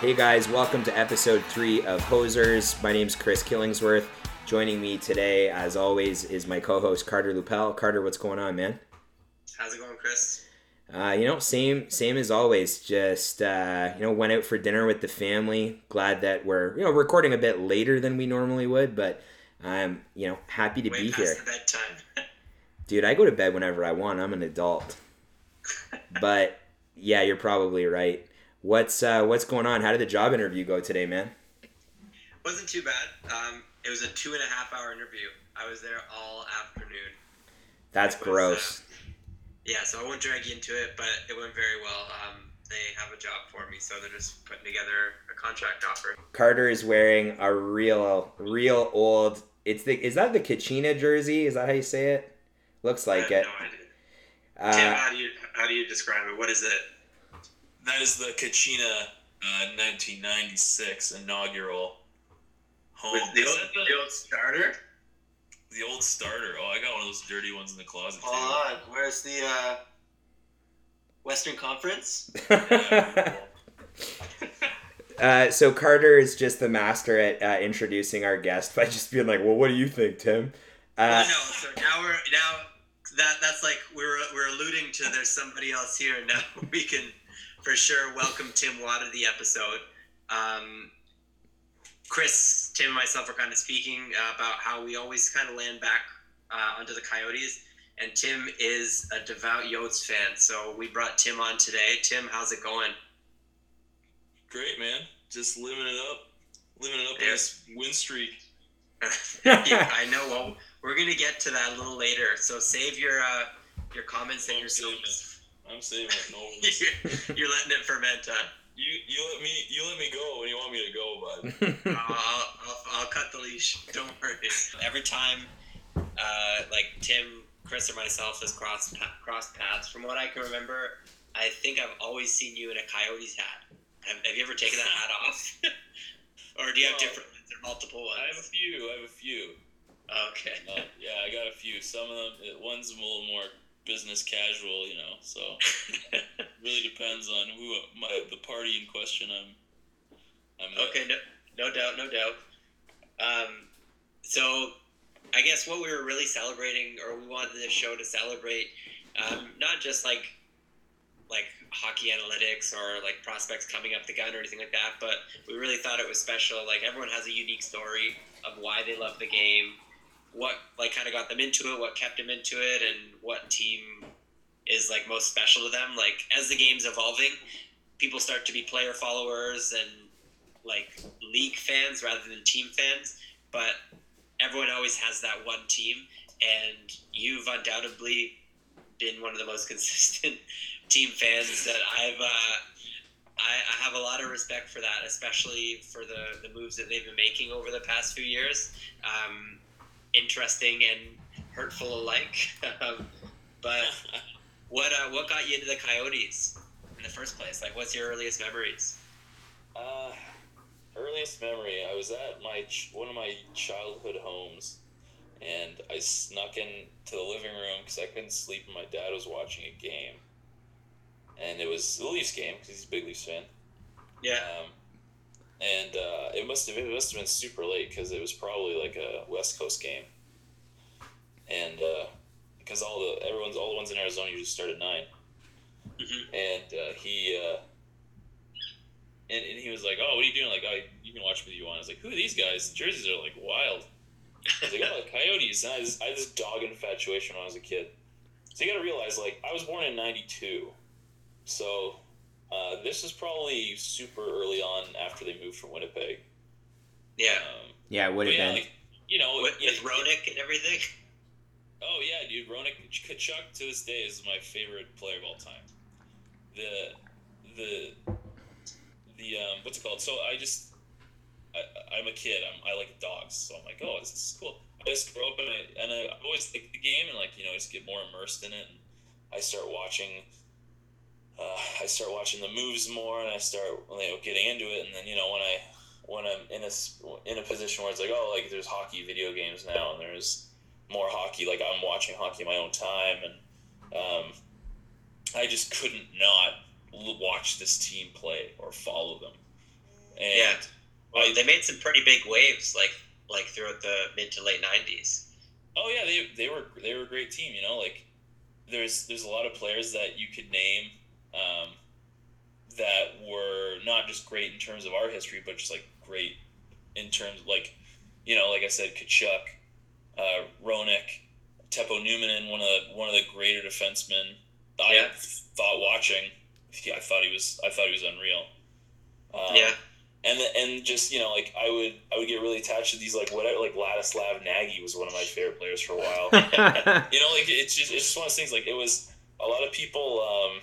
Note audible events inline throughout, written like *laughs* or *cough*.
Hey guys, welcome to episode three of Hosers. My name's Chris Killingsworth. Joining me today, as always, is my co-host Carter Lupel. Carter, what's going on, man? How's it going, Chris? Uh, you know, same same as always. Just uh, you know, went out for dinner with the family. Glad that we're you know recording a bit later than we normally would, but I'm you know happy to Way be here. bedtime. *laughs* Dude, I go to bed whenever I want. I'm an adult. *laughs* but yeah, you're probably right. What's uh, what's going on? How did the job interview go today, man? Wasn't too bad. Um, it was a two and a half hour interview. I was there all afternoon. That's was, gross. uh, yeah, so I won't drag you into it, but it went very well. Um, they have a job for me, so they're just putting together a contract offer. Carter is wearing a real, real old. It's the is that the Kachina jersey? Is that how you say it? Looks like I it. no idea. Tim, Uh, how do you how do you describe it? What is it? That is the Kachina uh, 1996 inaugural home. With the Is old, that the old starter? the, the old starter. Oh, I got one of those dirty ones in the closet. too. Hold on. Where's the uh, Western Conference? *laughs* *laughs* uh, so Carter is just the master at uh, introducing our guest by just being like, "Well, what do you think, Tim?" Uh, no, so now we're now that that's like we're we're alluding to there's somebody else here. Now *laughs* we can for sure welcome Tim Watt to the episode. Um, Chris, Tim, and myself are kind of speaking uh, about how we always kind of land back uh, onto the Coyotes, and Tim is a devout Yotes fan. So we brought Tim on today. Tim, how's it going? Great, man. Just living it up. Living it up Yeah. on this win streak. yeah, *laughs* *laughs* I know. Well, we're gonna get to that a little later. So save your uh, your comments and your saving songs. I'm saving it. No, you're, *laughs* you're letting it ferment, huh? you you let me you let me go when you want me to go, bud. *laughs* I'll, I'll, I'll cut the leash. Don't worry. Every time, uh, like Tim, Chris, or myself has crossed crossed paths. From what I can remember, I think I've always seen you in a Coyotes hat. Have, have you ever taken that hat off, *laughs* or do you have No. different ones or multiple ones? I have a few. I have a few. Okay. Uh, yeah, I got a few. Some of them, one's a little more business casual, you know. So *laughs* really depends on who my the party in question I'm. I'm. Okay, no, no doubt, no doubt. Um, so, I guess what we were really celebrating, or we wanted this show to celebrate, um, not just like like hockey analytics or like prospects coming up the gun or anything like that, but we really thought it was special. Like everyone has a unique story of why they love the game, what like kind of got them into it, what kept them into it, and what team is like most special to them. Like as the game's evolving, people start to be player followers and like league fans rather than team fans, but everyone always has that one team, and you've undoubtedly been one of the most *laughs* consistent team fans that I've. Uh, I, I have a lot of respect for that, especially for the, the moves that they've been making over the past few years. Um, interesting and hurtful alike. *laughs* um, but *laughs* what uh, what got you into the Coyotes in the first place? Like, what's your earliest memories? Uh, earliest memory, I was at my ch- one of my childhood homes, and I snuck into the living room because I couldn't sleep, and my dad was watching a game, and it was the Leafs game because he's a big Leafs fan. Yeah. Um, and uh, it must have it must have been super late because it was probably like a West Coast game, and because all the everyone's all the ones in Arizona usually start at nine, hmm and uh, he uh, and, and he was like, "Oh, what are you doing?" Like, "Oh, you can watch me if you want." I was like, "Who are these guys? The jerseys are like wild." I was like, "Oh, the *laughs* Coyotes." And I, just, I had this dog infatuation when I was a kid. So you got to realize, like, I was born in '92, so uh, this is probably super early on after they moved from Winnipeg. Yeah. Um, yeah, it would have yeah, been. like, you know, with, yeah, with Roenick and everything. Oh yeah, dude, Roenick Tkachuk to this day is my favorite player of all time. The the the um, what's it called? So I just I, I'm a kid. I'm I like dogs, so I'm like, oh, this is cool. I just grow up in it, and I, I always like the game, and like you know, I just get more immersed in it. And I start watching. Uh, I start watching the moves more, and I start you know getting into it, and then you know when I when I'm in a in a position where it's like, oh, like there's hockey video games now, and there's more hockey. Like I'm watching hockey in my own time, and um, I just couldn't not l- watch this team play or follow them. And Yeah. Well, I- they made some pretty big waves, like like throughout the mid to late '90s. oh yeah, they, they were they were a great team. You know, like there's there's a lot of players that you could name um, that were not just great in terms of our history, but just like great in terms like you know, like I said, Tkachuk, uh, Roenick, Teppo Numminen, one of the one of the greater defensemen. I Yeah. thought watching, yeah, I thought he was I thought he was unreal. Um, yeah, and the, and just you know like I would I would get really attached to these like whatever like Ladislav Nagy was one of my favorite players for a while. *laughs* you know like it's just it's just one of those things like it was a lot of people um,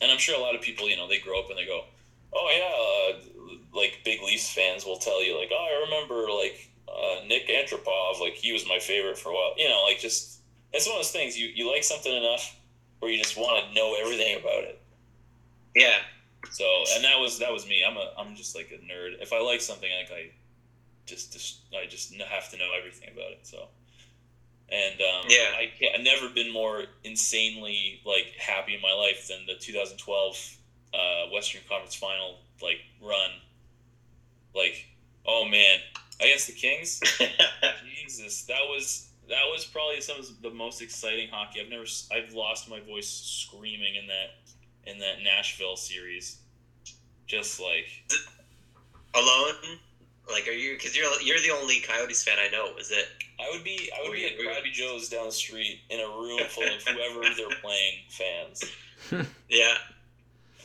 and I'm sure a lot of people you know they grow up and they go oh yeah uh, like big Leafs fans will tell you like oh I remember like uh, Nik Antropov like he was my favorite for a while you know like just it's one of those things you you like something enough where you just want to know everything about it. yeah, So, and that was that was me. I'm a I'm just like a nerd. If I like something, like I just, just I just have to know everything about it. So, and um, Yeah. I can't, I've never been more insanely like happy in my life than the 2012 uh, Western Conference Final like run. Like, oh man, against the Kings, *laughs* Jesus, that was that was probably some of the most exciting hockey I've never. I've lost my voice screaming in that in that Nashville series. Just like alone. Like, are you? Because you're you're the only Coyotes fan I know. Is it? I would be, I would be at Crabby Joe's down the street in a room full of *laughs* whoever they're playing fans, *laughs* Yeah.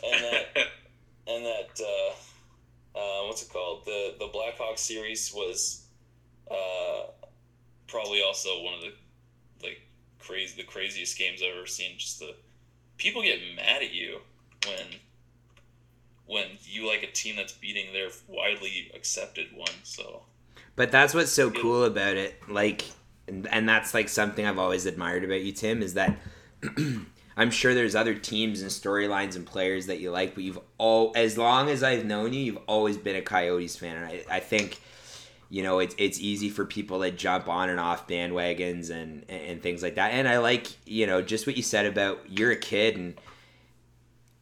and that *laughs* and that uh, uh, what's it called? The the Blackhawks series was uh, probably also one of the like crazy the craziest games I've ever seen. Just the people get mad at you when when you like a team that's beating their widely accepted one. So But that's what's so cool about it. Like, and, and that's like something I've always admired about you, Tim, is that *clears throat* I'm sure there's other teams and storylines and players that you like, but you've all, as long as I've known you, you've always been a Coyotes fan. And I, I think, you know, it's it's easy for people to jump on and off bandwagons and and things like that. And I like, you know, just what you said about you're a kid and.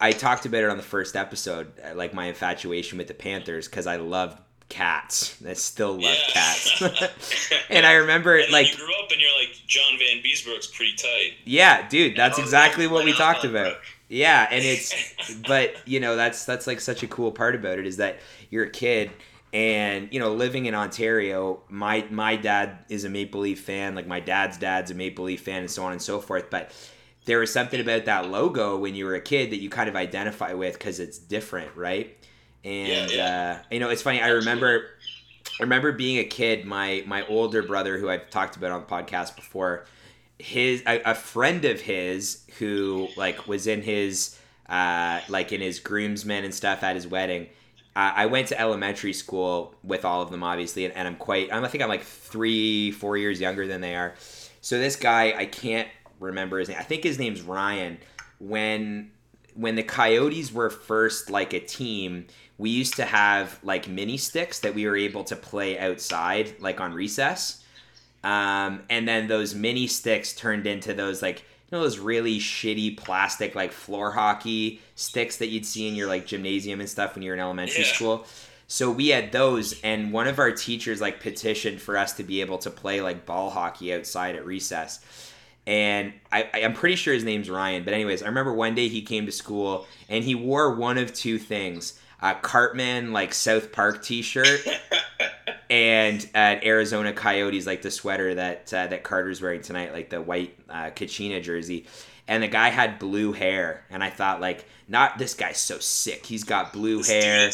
I talked about it on the first episode, uh, like my infatuation with the Panthers, because I loved cats. I still love Yeah. cats. *laughs* *laughs* and I remember, and like, you grew up and you're like John Vanbiesbrouck's pretty tight. yeah, dude, that's exactly what we talked about. Brooke. Yeah, and it's, *laughs* but you know, that's that's like such a cool part about it is that you're a kid, and you know, living in Ontario, my my dad is a Maple Leaf fan, like my dad's dad's a Maple Leaf fan, and so on and so forth. But there was something about that logo when you were a kid that you kind of identify with because it's different, right? And Yeah, Uh, you know, it's funny. I remember, I remember being a kid. My my older brother, who I've talked about on the podcast before, his a, a friend of his who like was in his uh, like in his groomsmen and stuff at his wedding. Uh, I went to elementary school with all of them, obviously, and, and I'm quite. I'm, I think I'm like three, four years younger than they are. So this guy, I can't remember his name. I think his name's Ryan. When when the Coyotes were first like a team, we used to have like mini sticks that we were able to play outside, like on recess. Um, and then those mini sticks turned into those like you know those really shitty plastic like floor hockey sticks that you'd see in your like gymnasium and stuff when you were in elementary Yeah. school. So we had those, and one of our teachers like petitioned for us to be able to play like ball hockey outside at recess. And I, I'm pretty sure his name's Ryan. But anyways, I remember one day he came to school and he wore one of two things: a Cartman like South Park T-shirt *laughs* and at Arizona Coyotes, like the sweater that uh, that Carter's wearing tonight, like the white uh, Kachina jersey, and the guy had blue hair, and I thought like, not this guy's so sick. He's got blue This hair,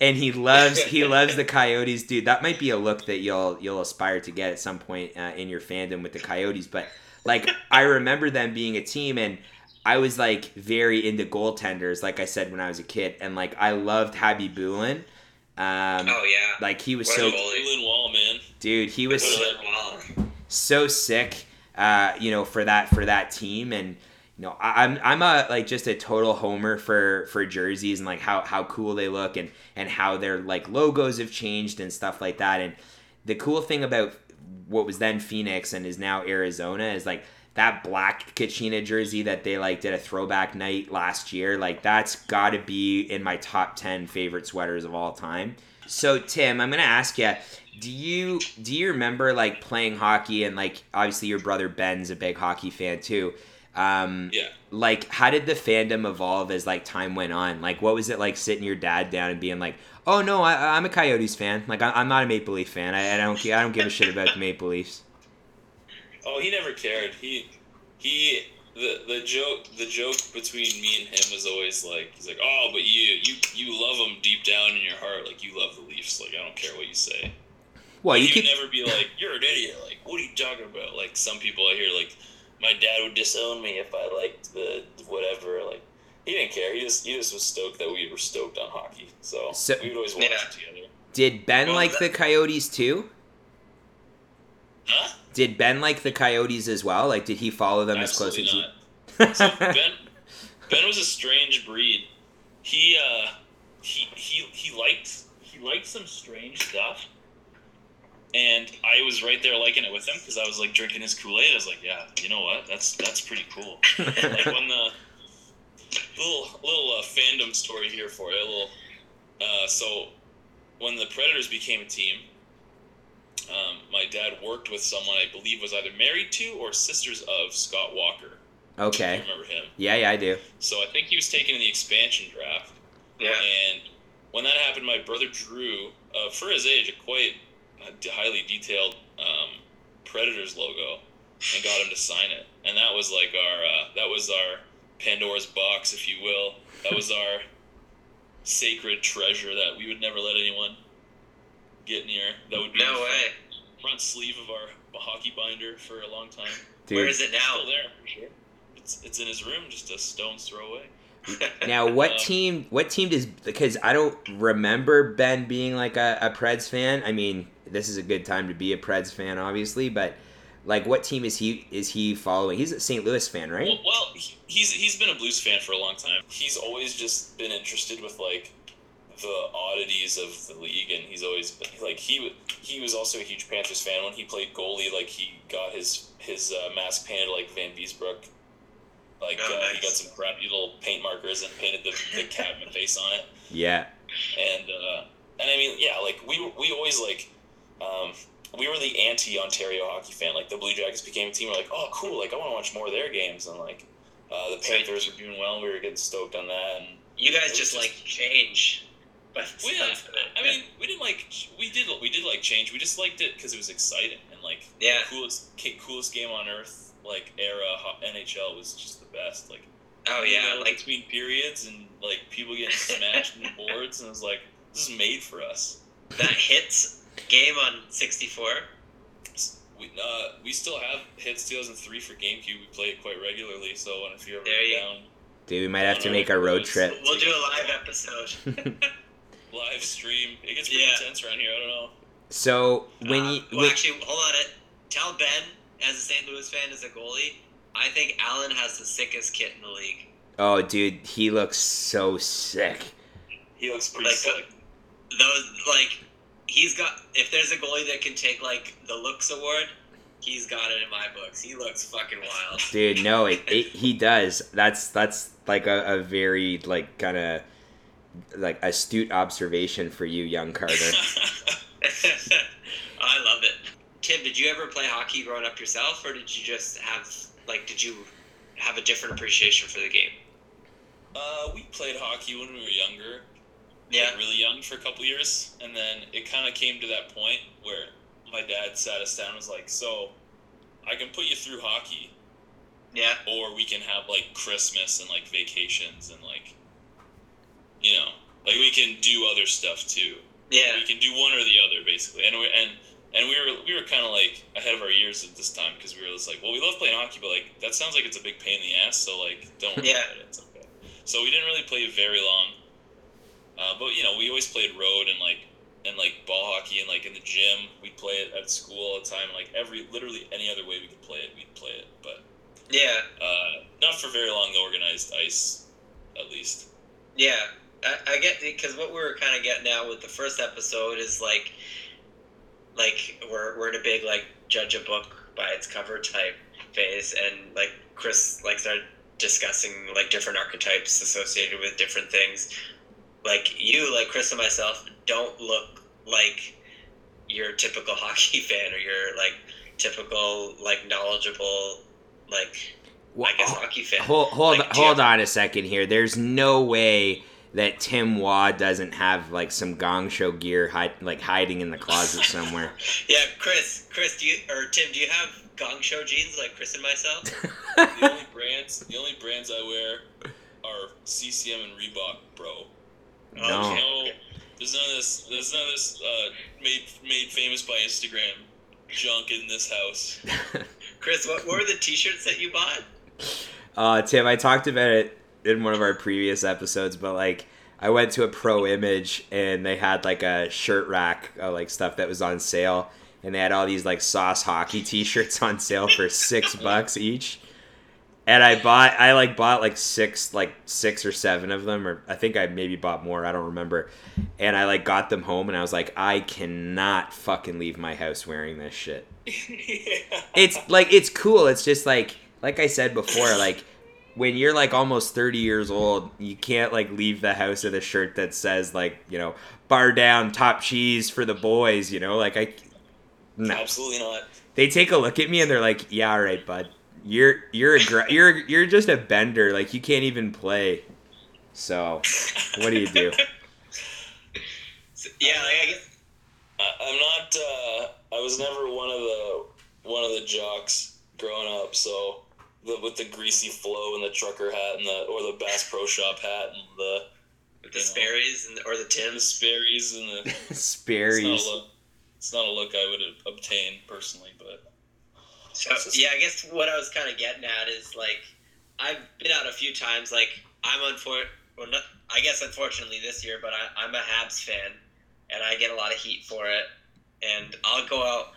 and he loves he *laughs* loves the Coyotes, dude. That might be a look that you'll you'll aspire to get at some point uh, in your fandom with the Coyotes. But like, I remember them being a team, and I was like very into goaltenders, like I said when I was a kid, and like I loved Khabibulin. Um, oh yeah. like he was What so goal. Bulin Wall, man. dude, he was so, a so sick, uh, you know, for that for that team, and you know, I, I'm I'm a like just a total homer for for jerseys and like how how cool they look and and how their like logos have changed and stuff like that. And the cool thing about what was then Phoenix and is now Arizona is like that black Kachina jersey that they like did a throwback night last year. Like that's got to be in my top ten favorite sweaters of all time. So Tim, I'm gonna ask you do you do you remember like playing hockey and like obviously your brother Ben's a big hockey fan too. Um, Yeah. like how did the fandom evolve as like time went on? Like what was it like sitting your dad down and being like, "Oh no, I, I'm a Coyotes fan. Like I, I'm not a Maple Leaf fan. I, I don't I don't give a shit about the Maple Leafs." Oh, he never cared. He he the the joke the joke between me and him was always like he's like, "Oh, but you you you love them deep down in your heart. Like you love the Leafs. Like I don't care what you say." Well, you could would never be like, "You're an idiot." Like, what are you talking about? Like some people I hear like, my dad would disown me if I liked the whatever. Like he didn't care. He just he just was stoked that we were stoked on hockey. So, So- we would always watch Yeah. it together. did Ben Well, like that- the Coyotes too? Huh? Did Ben like the Coyotes as well? Like did he follow them Absolutely as close not. as *laughs* So you? Ben, Ben was a strange breed. He uh, he he he liked he liked some strange stuff, and I was right there liking it with him because I was like drinking his Kool Aid. I was like, yeah, you know what? That's that's pretty cool. *laughs* like when the little little uh, fandom story here for you. A little. Uh, so when the Predators became a team, um, my dad worked with someone I believe was either married to or sisters of Scott Walker. I okay. remember him. Yeah, yeah, I do. So I think he was taken in the expansion draft. Yeah. And when that happened, my brother drew, uh, for his age, a quite d- highly detailed um, Predators logo and got him to sign it. And that was like our uh, that was our Pandora's box, if you will. That was our sacred treasure that we would never let anyone get near. That would be No front, way. front sleeve of our hockey binder for a long time. Dude. Where is it now? Still there for sure. It's it's in his room, just a stone's throw away. *laughs* Now, what Um, team? What team does? Because I don't remember Ben being like a, a Preds fan. I mean, this is a good time to be a Preds fan, obviously. But like, what team is he? Is he following? He's a St. Louis fan, right? Well, well, he's he's been a Blues fan for a long time. He's always just been interested with like the oddities of the league, and he's always been, like he wa- he was also a huge Panthers fan when he played goalie. Like he got his his uh, mask painted like Vanbiesbrouck. Like Oh, uh, he got some crappy little paint markers and painted the, the *laughs* Catman face on it. Yeah. and uh, and I mean, yeah, like we we always like um, we were the anti Ontario hockey fan. Like the Blue Jackets became a team. We're like, oh, cool. Like I want to watch more of their games. And like uh, the Panthers were doing well. We were getting stoked on that. And You guys just just- like change. *laughs* But we, I mean, we didn't like we did we did like change. We just liked it because it was exciting and like Yeah. the coolest coolest game on earth. Like era NHL was just the best. Like oh yeah, like between periods and like people getting smashed in the boards, and it was like this is made for us. that Hitz game on sixty four. We, uh, we still have Hitz 2003 for GameCube. We play it quite regularly. So if you're ever There you- down, Dude, we might have to make a road trip. We'll do a live episode. *laughs* live stream, it gets pretty Yeah. intense around here. I don't know. So when Um, you well, when, actually, hold on. It tell Ben as a St. Louis fan as a goalie. I think Allen has the sickest kit in the league. oh, dude, he looks so sick. He looks pretty Like, sick. Those like he's got. If there's a goalie that can take like the looks award, he's got it in my books. He looks fucking wild. *laughs* Dude, no, it, it, he does. That's that's like a, a very like kind of like astute observation for you, young Carter. *laughs* I love it. Tim, did you ever play hockey growing up yourself, or did you just have like did you have a different appreciation for the game? uh, we played hockey when we were younger. Yeah. like, really young for a couple years, and then it kind of came to that point where my dad sat us down and was like, "So, I can put you through hockey, Yeah. or we can have like Christmas and like vacations and like, you know, like we can do other stuff too. Yeah. We can do one or the other basically." And we and and we were we were kind of like ahead of our years at this time because we were just like, "Well, we love playing hockey, but like that sounds like it's a big pain in the ass, so like don't worry Yeah. about it. It's okay." So we didn't really play very long. Uh, but you know, we always played road and like and like ball hockey and like in the gym. We'd play it at school all the time. Like every literally any other way we could play it, we'd play it. But Yeah. uh, not for very long. The organized ice, at least. Yeah, I, I get because what we were kind of getting at with the first episode is like, like we're we're in a big like judge a book by its cover type phase, and like Chris like started discussing like different archetypes associated with different things. Like you, like Chris and myself, don't look like your typical *laughs* hockey fan or your like typical like knowledgeable like I guess hockey fan. Hold hold Like, hold have- on a second here. There's no way that Tim Watt doesn't have like some Gong Show gear hide, like hiding in the closet *laughs* somewhere. Yeah, Chris, Chris, do you or Tim, do you have Gong Show jeans like Chris and myself? *laughs* The only brands, the only brands I wear are CCM and Reebok, bro. No. There's no, there's none of this. There's none of this uh, made made famous by Instagram junk in this house. *laughs* Chris, what, what were the T-shirts that you bought? Uh, Tim, I talked about it in one of our previous episodes, but like I went to a pro image and they had like a shirt rack of like stuff that was on sale, and they had all these like sauce hockey T-shirts on sale for six *laughs* bucks each. And I bought, I like bought like six, like six or seven of them, or I think I maybe bought more. I don't remember. And I like got them home, and I was like, I cannot fucking leave my house wearing this shit yeah. *laughs* it's like it's cool. It's just like like I said before, *laughs* like when you're like almost 30 years old, you can't like leave the house with a shirt that says like, you know, bar down, top cheese for the boys, you know? Like I no. Absolutely not. They take a look at me and they're like, "Yeah, all right, bud. You're you're a gra- you're you're just a bender. Like you can't even play." So, what do you do? *laughs* So, yeah, like, I guess. I, I'm not. Uh, I was never one of the one of the jocks growing up. So the, with the greasy flow and the trucker hat and the or the Bass Pro Shop hat and the With the know. Sperry's and or the the Tims. Sperry's and the *laughs* it's not, Sperry's. a look, it's not a look I would obtain personally, but So, yeah, I guess what I was kind of getting at is like I've been out a few times. Like I'm unfor- well, not, I guess unfortunately this year, but I, I'm a Habs fan, and I get a lot of heat for it. And I'll go out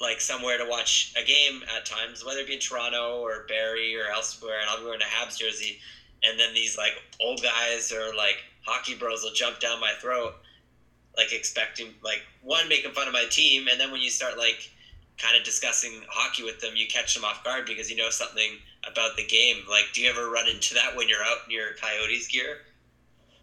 like somewhere to watch a game at times, whether it be in Toronto or Barrie or elsewhere, and I'll be wearing a Habs jersey. And then these like old guys or like hockey bros will jump down my throat, like expecting like one making fun of my team, and then when you start like kind of discussing hockey with them, you catch them off guard because you know something about the game. Like, do you ever run into that when you're out in your Coyotes gear?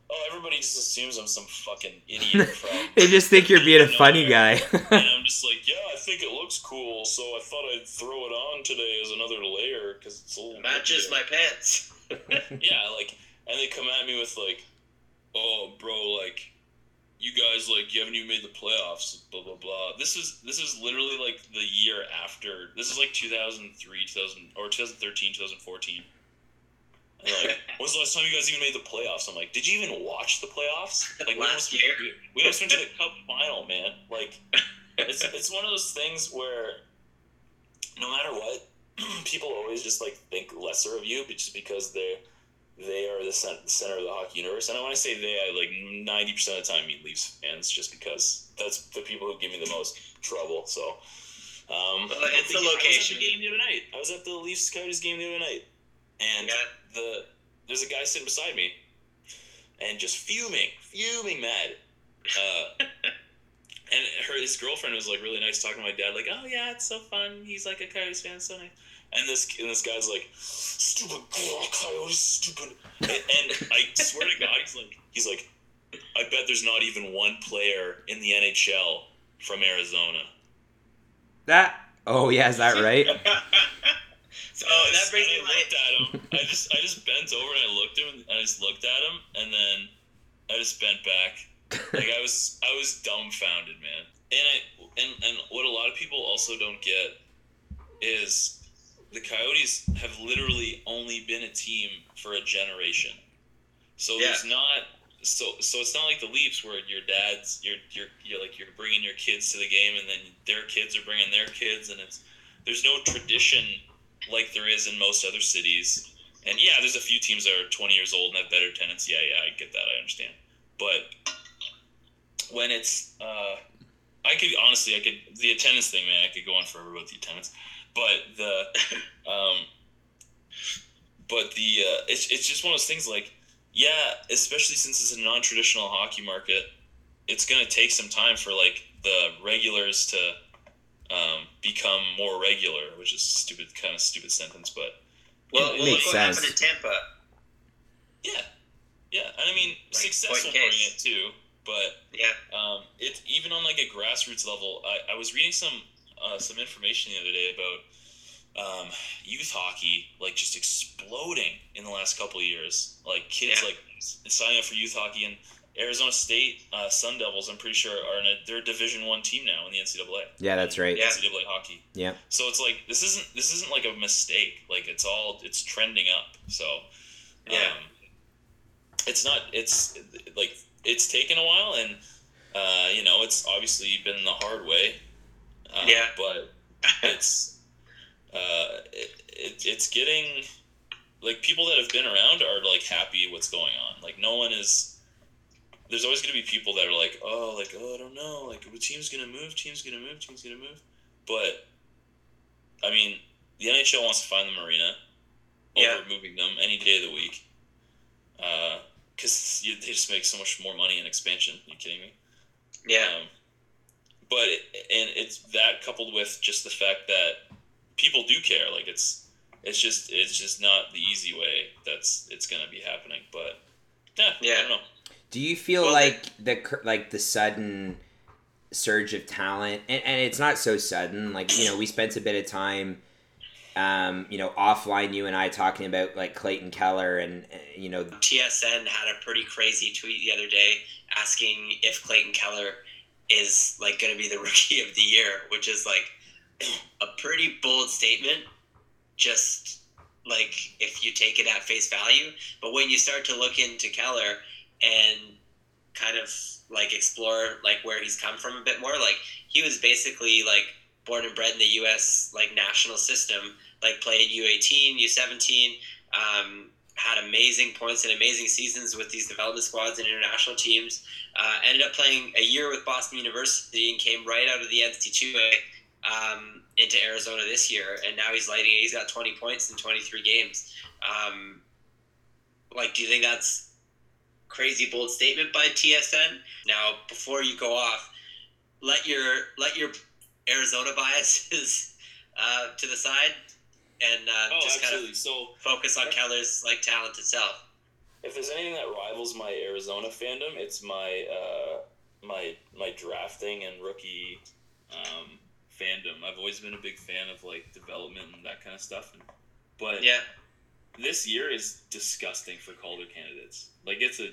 oh, everybody just assumes I'm some fucking *laughs* idiot. They just think you're being a funny guy. and *laughs* I'm just like, yeah, I think it looks cool, so I thought I'd throw it on today as another layer because it's a little It matches my pants. *laughs* yeah, like, and they come at me with like, "Oh, bro, like, you guys like you haven't even made the playoffs." Blah blah blah. This is this is literally like the year after. This is like 2003, 2000 or 2013, 2014. And like, *laughs* when's the last time you guys even made the playoffs? I'm like, did you even watch the playoffs? *laughs* Like, we Last almost, year. we, we almost went to the cup final, man. Like, it's *laughs* it's one of those things where no matter what, *clears throat* people always just like think lesser of you but just because they they are the center of the hockey universe. And when I say they, I like ninety percent of the time mean Leafs fans, just because that's the people who give me the most trouble. So. Um, Well, it's the I was at location. the game the other night. I was at the Leafs Coyotes game the other night, and the there's a guy sitting beside me, and just fuming, fuming mad. Uh, *laughs* and her his girlfriend was like really nice talking to my dad, like, "Oh yeah, it's so fun. He's like a Coyotes fan, so nice." And this and this guy's like, "Stupid Coyotes, stupid." And, and I swear to God, he's like, he's like, "I bet there's not even one player in the NHL from Arizona." that Oh yeah, is that *laughs* right? so Oh, that brings me I looked at him. I just I just bent over and I looked at him and I just looked at him and then I just bent back. like I was I was dumbfounded, man. And I and and what a lot of people also don't get is the Coyotes have literally only been a team for a generation. So Yeah. there's not so so it's not like the Leafs where your dad's you're you're you're like you're bringing your kids to the game and then their kids are bringing their kids and it's there's no tradition like there is in most other cities. And yeah, there's a few teams that are 20 years old and have better tenants. Yeah, yeah, I get that. I understand. But when it's, uh, I could honestly, I could the attendance thing, man. I could go on forever about the attendance, but the, *laughs* um, but the uh, it's it's just one of those things. Like, yeah, especially since it's a non-traditional hockey market, it's gonna take some time for like the regulars to um, become more regular, which is a stupid kind of stupid sentence, but Well, It well makes what sense. happened in Tampa. yeah, yeah. And I mean, Like, success will bring it too, but Yeah. um, it even on like a grassroots level. I, I was reading some uh, some information the other day about um, youth hockey, like just exploding in the last couple of years. Like kids Yeah. like signing up for youth hockey and Arizona State uh, Sun Devils. I'm pretty sure are in a they're a Division One team now in the NCAA. Yeah, that's right. Yeah. NCAA hockey. Yeah. So it's like this isn't this isn't like a mistake. Like it's all it's trending up. So Yeah. um, it's not it's like it's taken a while and uh, you know it's obviously been the hard way. Uh, Yeah. But *laughs* it's uh, it, it, it's getting like people that have been around are like happy what's going on. Like no one is. There's always going to be people that are like, oh, like oh, I don't know, like the team's gonna move, team's gonna move, team's gonna move. But I mean, the NHL wants to find the marina Yeah. over moving them any day of the week. Because they just make so much more money in expansion. you kidding me? Yeah. Um, but and it's that coupled with just the fact that people do care. Like it's it's just it's just not the easy way that's it's gonna be happening. But yeah, Yeah. I don't know. Do you feel Well, like the like the sudden surge of talent, and, and it's not so sudden. Like you know, we spent a bit of time, um, you know, offline. You and I talking about like Clayton Keller, and uh, you know, TSN had a pretty crazy tweet the other day asking if Clayton Keller is like going to be the *laughs* rookie of the year, which is like *clears throat* a pretty bold statement. Just like if you take it at face value, but when you start to look into Keller and kind of like explore like where he's come from a bit more, like he was basically like born and bred in the U.S. like national system, like played U18, U17. Um, had amazing points and amazing seasons with these development squads and international teams. Uh, ended up playing a year with Boston University and came right out of the NCAA um, into Arizona this year. And now he's lighting. He's got 20 points in 23 games. Um, like, do you think that's crazy bold statement by TSN? Now, before you go off, let your let your Arizona biases *laughs* uh, to the side and uh, Oh, just kind of. So focus on Keller's like talent itself. if there's anything that rivals my Arizona fandom, it's my uh, my my drafting and rookie um, fandom. I've always been a big fan of like development and that kind of stuff. And, but Yeah, this year is disgusting for Calder candidates. Like it's a,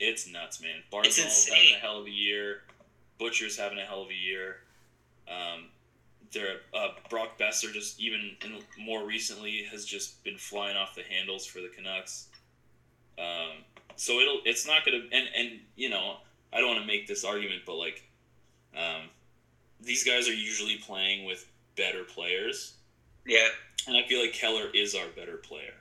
it's nuts, man. Barzal's having a hell of a year. Butcher's having a hell of a year. Um, there, uh, Brock Boeser just even in, more recently has just been flying off the handles for the Canucks. Um, so it'll, it's not gonna, and and you know, I don't want to make this argument, but like, um, these guys are usually playing with better players yeah, and I feel like Keller is our better player.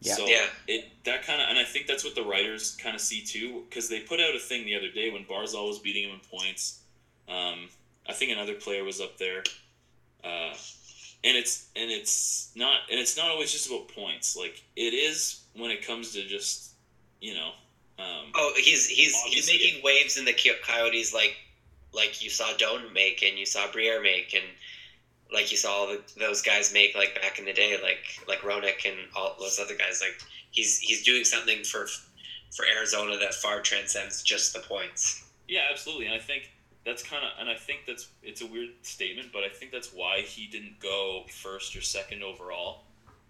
Yeah. So Yeah. it that kind of, and I think that's what the writers kind of see too, because they put out a thing the other day when Barzal was beating him in points. Um, I think another player was up there, uh, and it's and it's not and it's not always just about points. Like it is when it comes to just you know. Um, Oh, he's he's he's making waves in the Coyotes like like you saw Doan make and you saw Briere make and like you saw all the, those guys make like back in the day like like Roenick and all those other guys like he's he's doing something for for Arizona that far transcends just the points. Yeah, absolutely, and I think that's kind of, and I think that's it's a weird statement, but I think that's why he didn't go first or second overall.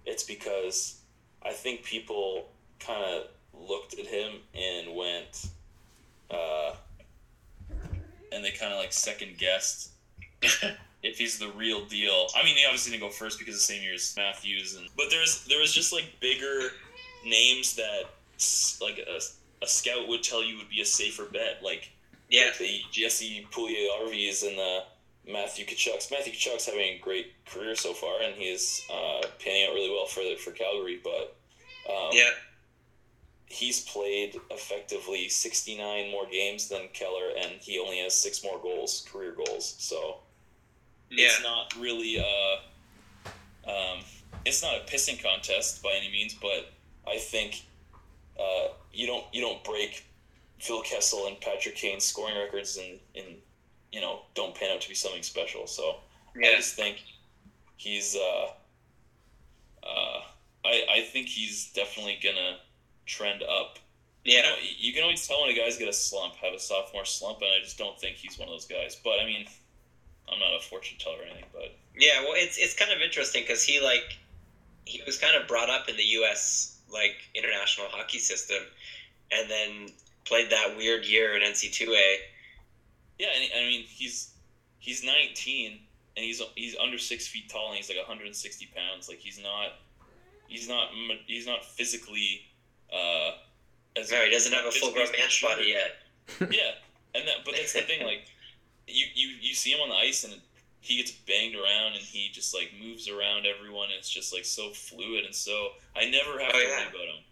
It's because I think people kind of looked at him and went, uh, and they kind of like second guessed *laughs* if he's the real deal. I mean, he obviously didn't go first because the same year as Matthews, and but there's there was just like bigger names that like a, a scout would tell you would be a safer bet, like Yeah. the Jesse Puljujarvi and the Matthew Tkachuks. Matthew Tkachuk's having a great career so far, and he is uh, panning out really well for the, for Calgary. But um, Yeah. he's played effectively sixty nine more games than Keller, and he only has six more goals, career goals. So Yeah. it's not really uh, um, it's not a pissing contest by any means, but I think uh, you don't you don't break Phil Kessel and Patrick Kane's scoring records and, and you know don't pan out to be something special. So I just think he's uh, uh, I I think he's definitely gonna trend up. You, Yeah. know, you can always tell when a guy's got a slump, have a sophomore slump, and I just don't think he's one of those guys. But I mean, I'm not a fortune teller or anything, but Yeah, well, it's it's kind of interesting because he like he was kind of brought up in the U.S. like international hockey system, and then played that weird year in NC2A. Yeah, and I mean he's he's 19 and he's he's under six feet tall and he's like 160 pounds. Like he's not he's not he's not physically uh as No, he doesn't have a full grown man body yet. *laughs* Yeah, and that but that's the thing. Like you you you see him on the ice and he gets banged around and he just like moves around everyone. And it's just like so fluid and so I never have Oh, to yeah. worry about him.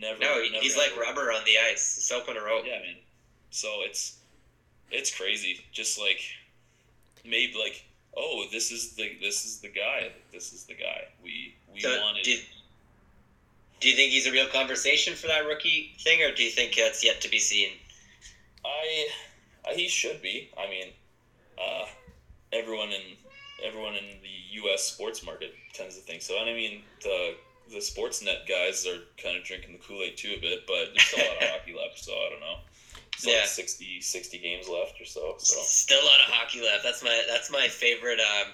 Never. No, never he's have like rubber on the ice. Soap on a rope. Yeah, man. So it's it's crazy. Just like maybe like oh this is the this is the guy. This is the guy we we So, wanted. do, do you think he's a real conversation for that rookie thing, or do you think that's yet to be seen? I, I he should be. I mean, uh, everyone in everyone in the U.S. sports market tends to think so. And I mean the the Sportsnet guys are kind of drinking the Kool Aid too a bit, but there's still a lot of *laughs* hockey left. So I don't know. It's Yeah. like 60, 60 games left or so. So Still a lot of hockey left. That's my that's my favorite. Um,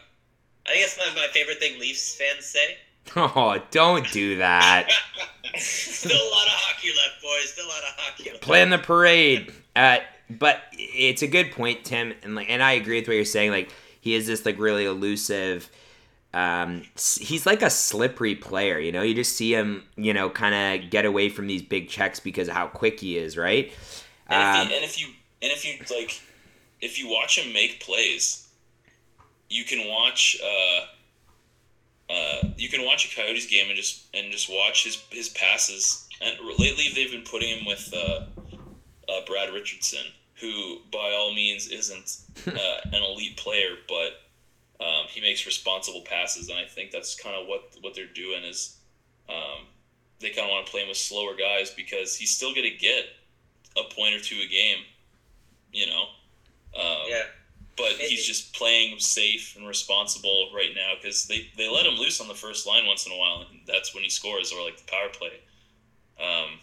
I think that's my, my favorite thing Leafs fans say. *laughs* Oh, don't do that. *laughs* Still a lot of hockey left, boys. Still a lot of hockey left. Plan the parade. Uh, but it's a good point, Tim, and like, and I agree with what you're saying. Like, he is this like really elusive. Um, he's like a slippery player. You know, you just see him, you know, kind of get away from these big checks because of how quick he is, right? And if, Um, you, and if you and if you like, if you watch him make plays, you can watch. Uh, uh, you can watch a Coyotes game and just and just watch his his passes. And lately, they've been putting him with uh, uh, Brad Richardson, who by all means isn't *laughs* uh, an elite player, but um, he makes responsible passes, and I think that's kind of what what they're doing is um, they kind of want to play him with slower guys because he's still going to get a point or two a game, you know. Um, Yeah. But he's just playing safe and responsible right now because they, they let him loose on the first line once in a while, and that's when he scores, or like the power play. Um,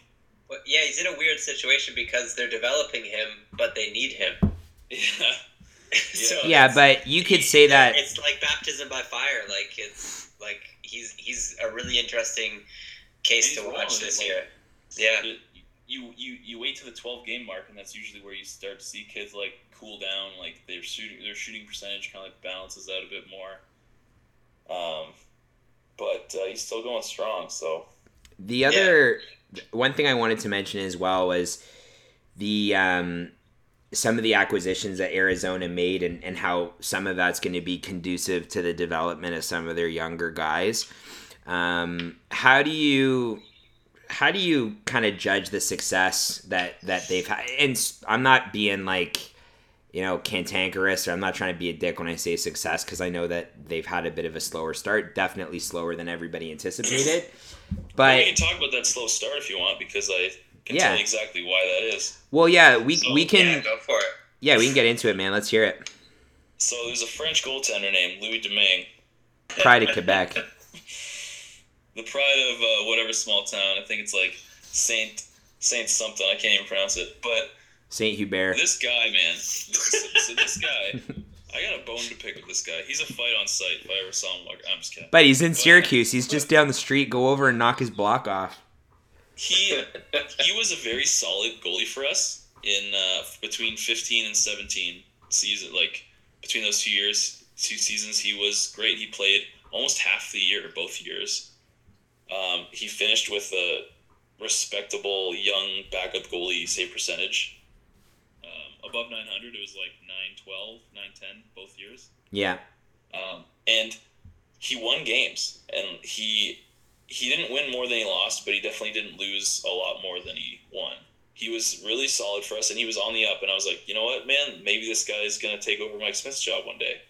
But yeah, he's in a weird situation because they're developing him, but they need him. *laughs* yeah, *laughs* so yeah, but you could say that. it's like baptism by fire. Like it's like he's he's a really interesting case to watch wrong, this like- year. Yeah, you, you you you wait to the 12 game mark, and that's usually where you start to see kids like cool down, like their shooting their shooting percentage kind of like balances out a bit more. Um, but uh, he's still going strong, so The other one thing I wanted to mention as well was the um, some of the acquisitions that Arizona made and, and how some of that's going to be conducive to the development of some of their younger guys. Um, how do you how do you kind of judge the success that that they've had? And I'm not being like you know cantankerous or I'm not trying to be a dick when I say success because I know that they've had a bit of a slower start, definitely slower than everybody anticipated. But we can talk about that slow start if you want, because I can Yeah. tell you exactly why that is. Well, yeah, we So, we yeah, can go for it. yeah we can get into it, man. Let's hear it. So there's a French goaltender named Louis Domingue, Pride of Quebec. *laughs* the pride of uh, whatever small town. I think it's like Saint Saint something. I can't even pronounce it. But Saint Hubert. this guy, man. So, so this guy, I got a bone to pick with this guy. He's a fight on sight. If I ever saw him walk, I'm just kidding. But he's in Syracuse. He's just down the street. Go over and knock his block off. He he was a very solid goalie for us in uh, between 15 and 17 season like between those two years two seasons. He was great. He played almost half the year both years. Um, he finished with a respectable young backup goalie save percentage. Um, above 900 it was like 912 910 both years. Yeah. um, and he won games, and he he didn't win more than he lost, but he definitely didn't lose a lot more than he won. He was really solid for us, and he was on the up. And I was like, you know what, man, maybe this guy is gonna take over Mike Smith's job one day.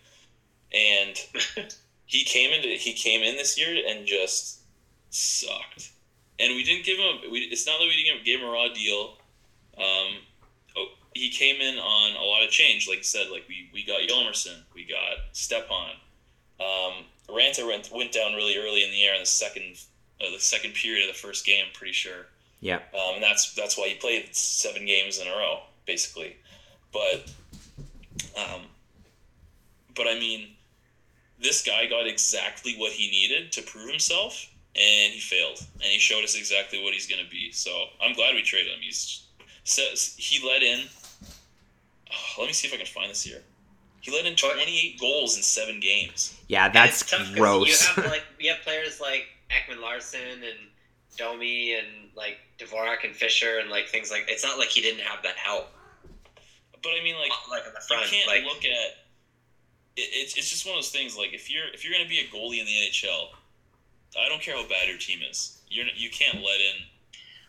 And *laughs* he came into he came in this year and just sucked. And we didn't give him. A, we, it's not that we didn't give him a raw deal. Um, oh, he came in on a lot of change, like you said. Like we we got Hjalmarsson, we got Stepan. Um, Raanta went, went down really early in the air in the second uh, the second period of the first game. I'm pretty sure. Yeah. Um, and that's that's why he played seven games in a row, basically. But, um, but I mean, this guy got exactly what he needed to prove himself, and he failed, and he showed us exactly what he's going to be. So I'm glad we traded him. He's says he let in. Oh, *sighs* let me see if I can find this here. He let in 28 goals in seven games. Yeah, that's it's tough 'cause gross. You have *laughs* like you have players like Ekman Larsson and Domi and like Dvorak and Fischer and like things like it's not like he didn't have that help But I mean, like, like in the you front can't like look at it, it's it's just one of those things. Like if you're if you're gonna be a goalie in the NHL, I don't care how bad your team is. You're you can't let in.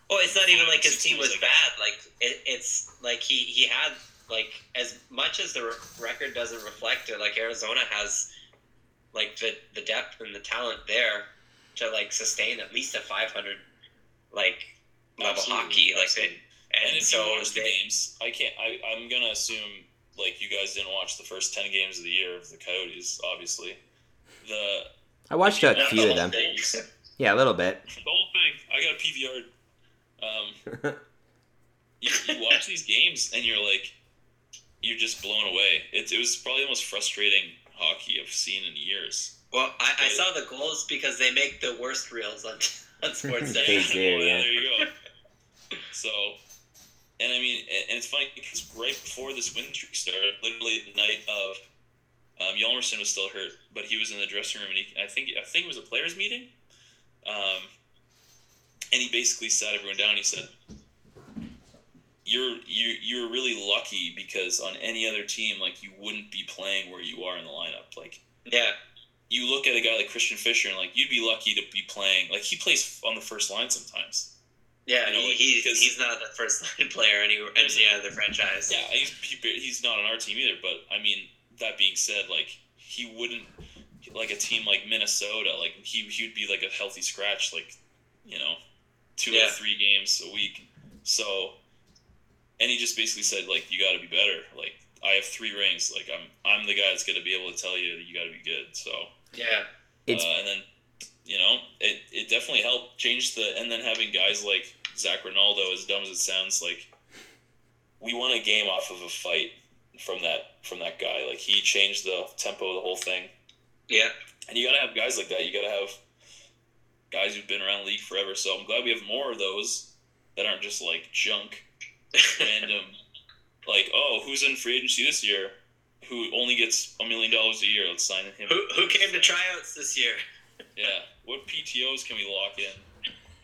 well it's not even like his team was Like- bad like it, it's like he he had like as much as the re- record doesn't reflect it like Arizona has like the the depth and the talent there to like sustain at least a 500 like level Absolutely, hockey like absolutely. they, and, And if so you watch the they, games, I can't. I I'm gonna assume like you guys didn't watch the first ten games of the year of the Coyotes. Obviously, the I watched Yeah, a the few of them. thing. *laughs* Yeah, a little bit. the whole thing. I got a PVR. Um, *laughs* you, you watch these games and you're like, you're just blown away. It, it was probably the most frustrating hockey I've seen in years. Well, I, I saw the goals because they make the worst reels on, *laughs* on *laughs* Sportsnet. They do, *laughs* yeah. There you go. So, and I mean, and and it's funny because right before this win streak started, literally the night of, um, Hjalmarsson was still hurt, but he was in the dressing room, and he, I think I think it was a players' meeting, um, and he basically sat everyone down. He said, "You're you you're really lucky because on any other team, like you wouldn't be playing where you are in the lineup. Like yeah, you look at a guy like Christian Fischer, and like you'd be lucky to be playing. Like he plays on the first line sometimes. yeah. You know, he, like, he, he's not the first line *laughs* player any any other franchise. Yeah, he's he, he's not on our team either. But I mean, that being said, like he wouldn't like a team like Minnesota. Like he he'd be like a healthy scratch, like you know, two Yeah. or three games a week. So, and he just basically said like you got to be better. Like I have three rings. Like I'm I'm the guy that's gonna be able to tell you that you got to be good. So yeah, It's- uh, and then you know it, it definitely helped change the and then having guys like Zac Rinaldo as dumb as it sounds like we won a game off of a fight from that from that guy like he changed the tempo of the whole thing yeah. and you gotta have guys like that you gotta have guys who've been around the league forever so I'm glad we have more of those that aren't just like junk random like oh who's in free agency this year who only gets a million dollars a year let's sign him who who came to tryouts this year? *laughs* yeah what PTOs can we lock in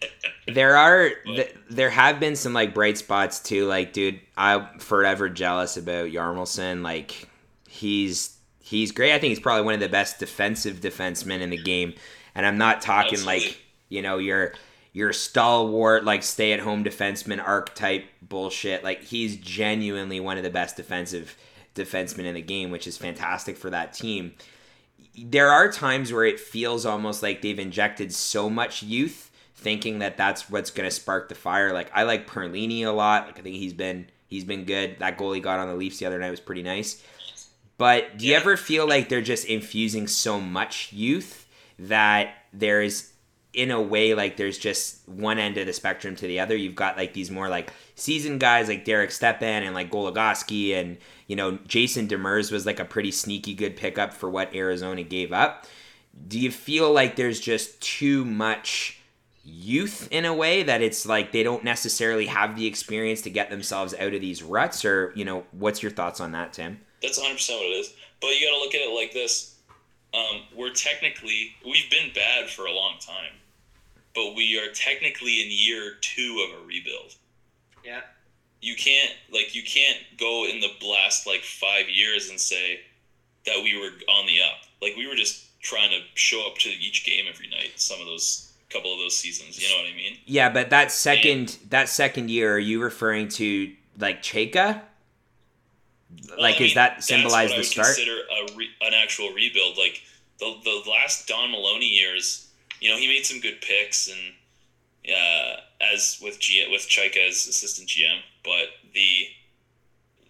*laughs* There are th- there have been some like bright spots too. Like, dude, I'm forever jealous about Hjalmarsson. Like, he's he's great. I think he's probably one of the best defensive defensemen in the game. And I'm not talking Absolutely. like you know your your stalwart like stay at home defenseman archetype bullshit. Like, he's genuinely one of the best defensive defensemen in the game, which is fantastic for that team. There are times where it feels almost like they've injected so much youth thinking that that's what's going to spark the fire. Like I like Perlini a lot. Like I think he's been he's been good. That goal he got on the Leafs the other night was pretty nice. But do you Yeah. ever feel like they're just infusing so much youth that there's in a way like there's just one end of the spectrum to the other. You've got like these more like seasoned guys like Derek Stepan and like Goligoski and you know Jason Demers was like a pretty sneaky good pickup for what Arizona gave up. Do you feel like there's just too much youth in a way that it's like they don't necessarily have the experience to get themselves out of these ruts or you know what's your thoughts on that tim That's 100 percent what it is. But you got to look at it like this: um, we're technically we've been bad for a long time, but we are technically in year two of a rebuild. Yeah. You can't like you can't go in the last like five years and say that we were on the up. Like we were just trying to show up to each game every night. Some of those couple of those seasons, you know what I mean? yeah but that second that second year are you referring to like Chayka Well, like I is mean, that that's symbolize I the would start Consider a re- an actual rebuild. Like the the last Don Maloney years, you know, he made some good picks, and uh, as with G with Chayka as assistant GM, but the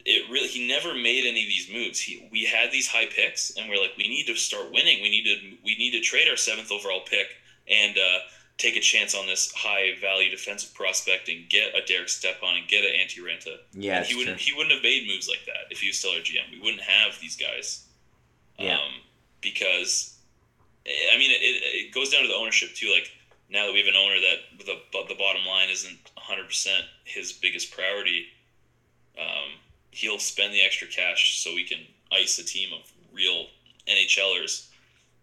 it really he never made any of these moves. He we had these high picks, and we're like, we need to start winning. We need to we need to trade our seventh overall pick and uh, take a chance on this high value defensive prospect and get a Derek Stepan and get an Antti Raanta. yeah And he wouldn't he wouldn't have made moves like that if he was still our GM. We wouldn't have these guys. Yeah. Um, because I mean it, it goes down to the ownership too. Like now that we have an owner that the the bottom line isn't 100 percent his biggest priority, um, he'll spend the extra cash so we can ice a team of real NHLers,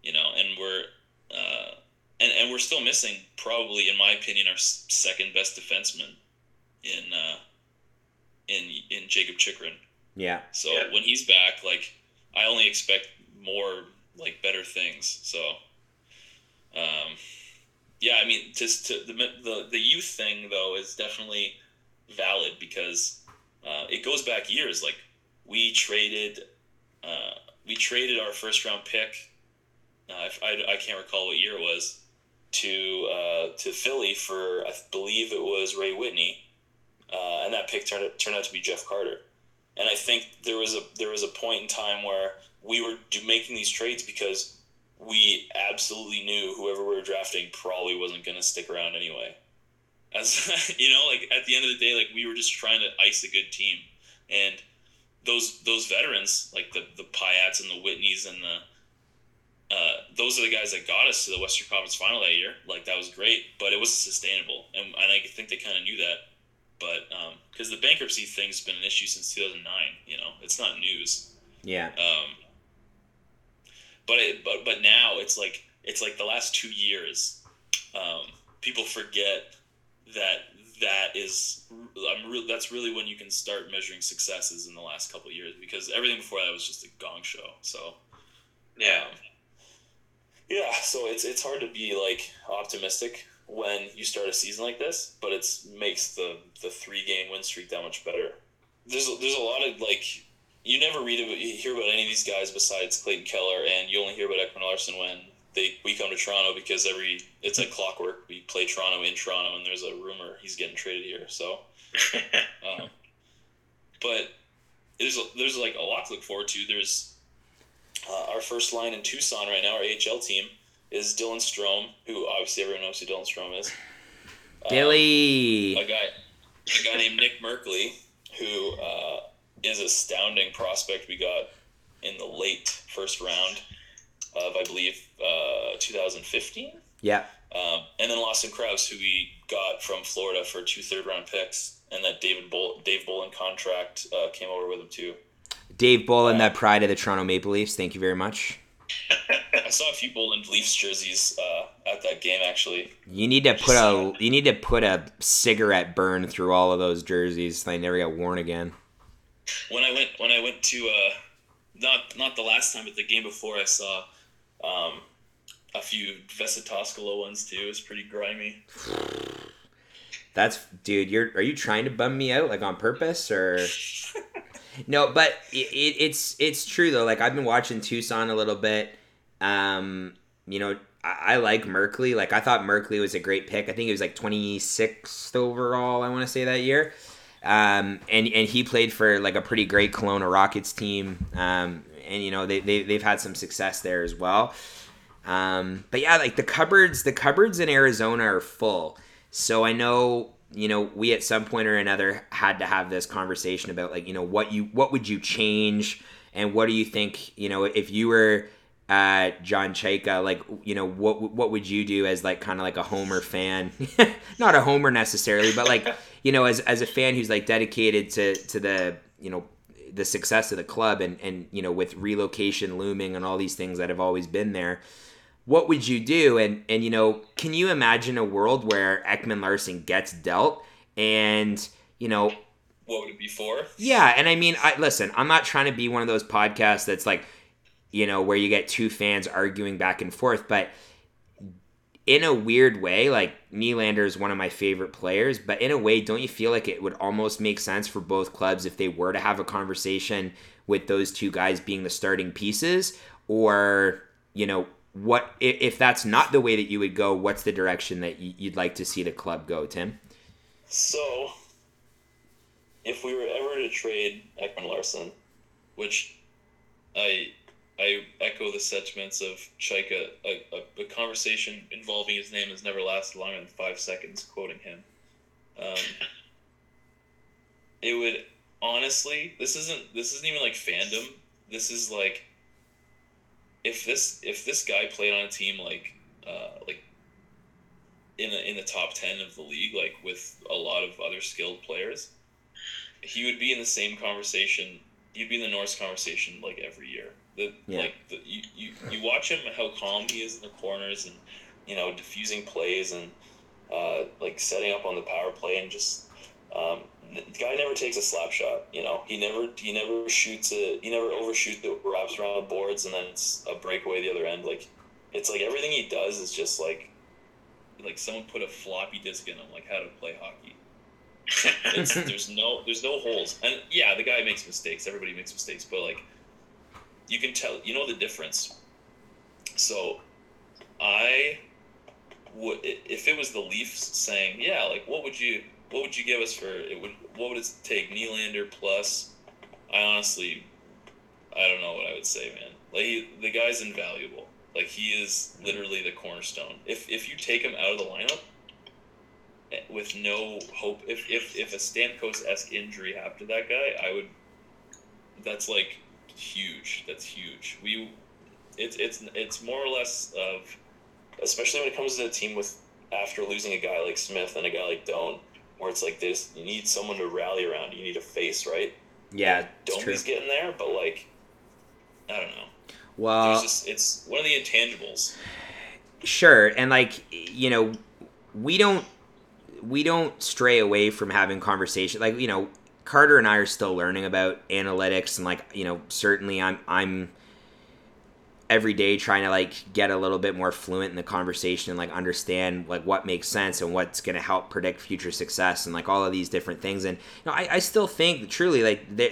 you know. And we're uh, and and we're still missing probably, in my opinion, our second best defenseman in uh, in in Jakob Chychrun. yeah So Yeah. when he's back, like I only expect more like better things. So, um, yeah, I mean, just to the the the youth thing though is definitely valid because uh, it goes back years. Like we traded, uh, we traded our first round pick. Uh, if I, I can't recall what year it was to uh, to Philly for I believe it was Ray Whitney, uh, and that pick turned out, turned out to be Jeff Carter. And I think there was a there was a point in time where we were making these trades because we absolutely knew whoever we were drafting probably wasn't going to stick around anyway. As *laughs* you know, like at the end of the day, like we were just trying to ice a good team, and those those veterans like the the Pyatts and the Whitneys and the uh, those are the guys that got us to the Western Conference Final that year. Like that was great, but it wasn't sustainable, and, and I think they kind of knew that. But because the bankruptcy thing's been an issue since 2009, you know, it's not news. yeah Um, but it, but but now it's like it's like the last two years, um, people forget that that is I'm re- that's really when you can start measuring successes in the last couple of years because everything before that was just a gong show. So Yeah. um, yeah, so it's it's hard to be like optimistic when you start a season like this, but it makes the the three game win streak that much better. There's a, there's a lot of like you never read about you hear about any of these guys besides Clayton Keller, and you only hear about Ekman Larsson when they we come to Toronto because every it's like clockwork. We play Toronto in Toronto, and there's a rumor he's getting traded here. So, *laughs* um, but there's there's like a lot to look forward to. There's uh, our first line in Tucson right now, our AHL team is Dylan Strome, who obviously everyone knows who Dylan Strome is. Um, dilly a guy, a guy named Nick Merkley, who uh, is astounding prospect we got in the late first round of I believe uh, 2015. yeah Um, and then Lawson Crouse, who we got from Florida for two third round picks, and that David Bull, Dave Bolland contract uh, came over with him too. Dave bolland that pride of the toronto maple leafs thank you very much *laughs* I saw a few Bolland Leafs jerseys uh, at that game actually. You need to put a you need to put a cigarette burn through all of those jerseys so they never get worn again. when I went when I went to uh, not not the last time, but the game before, I saw um, a few Vesa Toskala ones too. It was pretty grimy. *sighs* That's dude, you're are you trying to bum me out like on purpose or *laughs* No, but it, it, it's it's true though. Like I've been watching Tucson a little bit. Um, you know, I, I like Merkley. Like I thought Merkley was a great pick. I think he was like 26th overall. I want to say that year. Um, and and he played for like a pretty great Kelowna Rockets team. Um, and you know they they they've had some success there as well. Um, but yeah, like the cupboards, the cupboards in Arizona are full. So I know, you know, we at some point or another had to have this conversation about like, you know, what you what would you change and what do you think, you know, if you were uh, John Chayka, like you know, what what would you do as like kind of like a Homer fan? *laughs* Not a Homer necessarily, but like *laughs* you know, as as a fan who's like dedicated to to the you know the success of the club and and you know with relocation looming and all these things that have always been there. What would you do? And and you know, can you imagine a world where Ekman Larsson gets dealt and you know what would it be for? Yeah, and I mean, I listen. I'm not trying to be one of those podcasts that's like, you know, where you get two fans arguing back and forth, but in a weird way, like Nylander is one of my favorite players, but in a way, don't you feel like it would almost make sense for both clubs if they were to have a conversation with those two guys being the starting pieces, or you know, what if that's not the way that you would go? What's the direction that you'd like to see the club go, Tim? So if we were ever to trade Ekman Larsson, which I I echo the sentiments of Chayka, a, a, a, conversation involving his name has never lasted longer than five seconds. Quoting him, um, it would honestly. This isn't. This isn't even like fandom. This is like. If this if this guy played on a team like uh, like in the, in the top ten of the league, like with a lot of other skilled players, he would be in the same conversation. He'd be in the Norris conversation like every year. The yeah. like the, you, you you watch him how calm he is in the corners and you know diffusing plays and uh, like setting up on the power play and just um, the guy never takes a slap shot. You know he never he never shoots it. He never overshoots it. Wraps around the boards and then it's a breakaway the other end. Like it's like everything he does is just like like someone put a floppy disk in him like how to play hockey *laughs* there's no there's no holes, and yeah, the guy makes mistakes. Everybody makes mistakes, but like you can tell, you know the difference. So, I would if it was the Leafs saying, yeah, like what would you what would you give us for it? Would what would it take Nylander plus? I honestly, I don't know what I would say, man. Like he, the guy's invaluable. Like he is literally the cornerstone. If if you take him out of the lineup, eh, with no hope. If if if a Stamkos esque injury happened to that guy, I would. That's like huge. That's huge. We, it's it's it's more or less of, especially when it comes to a team with after losing a guy like Smith and a guy like Doan, where it's like this, you need someone to rally around. You need a face, right? Yeah, Doan's getting there, but like, I don't know. Well, just, it's one of the intangibles. Sure, and like you know, we don't we don't stray away from having conversation. Like you know, Carter and I are still learning about analytics, and like you know, certainly I'm I'm every day trying to like get a little bit more fluent in the conversation and like understand like what makes sense and what's going to help predict future success and like all of these different things. And you know i, I still think truly like there,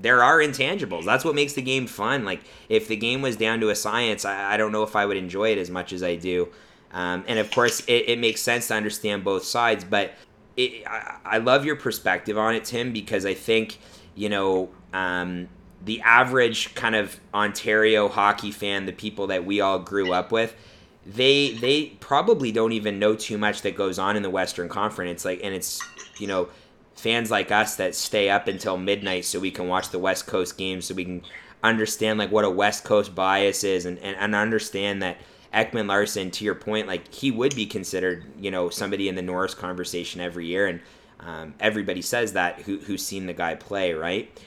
there are intangibles. That's what makes the game fun. Like if the game was down to a science I, I don't know if i would enjoy it as much as i do. Um, and of course, it, it, makes sense to understand both sides. But it, I, I, love your perspective on it, Tim, because I think, you know, um, the average kind of Ontario hockey fan, the people that we all grew up with, they they probably don't even know too much that goes on in the Western Conference. Like, and it's you know, fans like us that stay up until midnight so we can watch the West Coast games, so we can understand like what a West Coast bias is, and and, and understand that Ekman Larsson, to your point, like he would be considered, you know, somebody in the Norris conversation every year, and um, everybody says that who who's seen the guy play, right?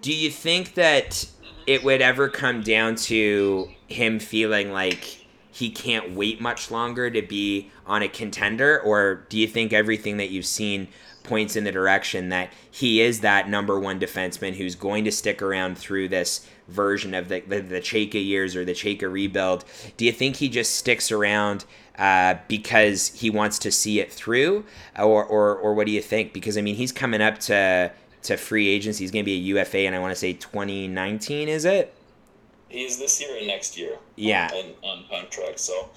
Do you think that it would ever come down to him feeling like he can't wait much longer to be on a contender, or do you think everything that you've seen points in the direction that he is that number one defenseman who's going to stick around through this version of the the, the Chayka years or the Chayka rebuild. Do you think he just sticks around uh, because he wants to see it through, or, or or what do you think? Because I mean, he's coming up to to free agency. He's going to be a UFA, and I want to say 2019. Is it? He is this year and next year. Yeah. On, on contract, so.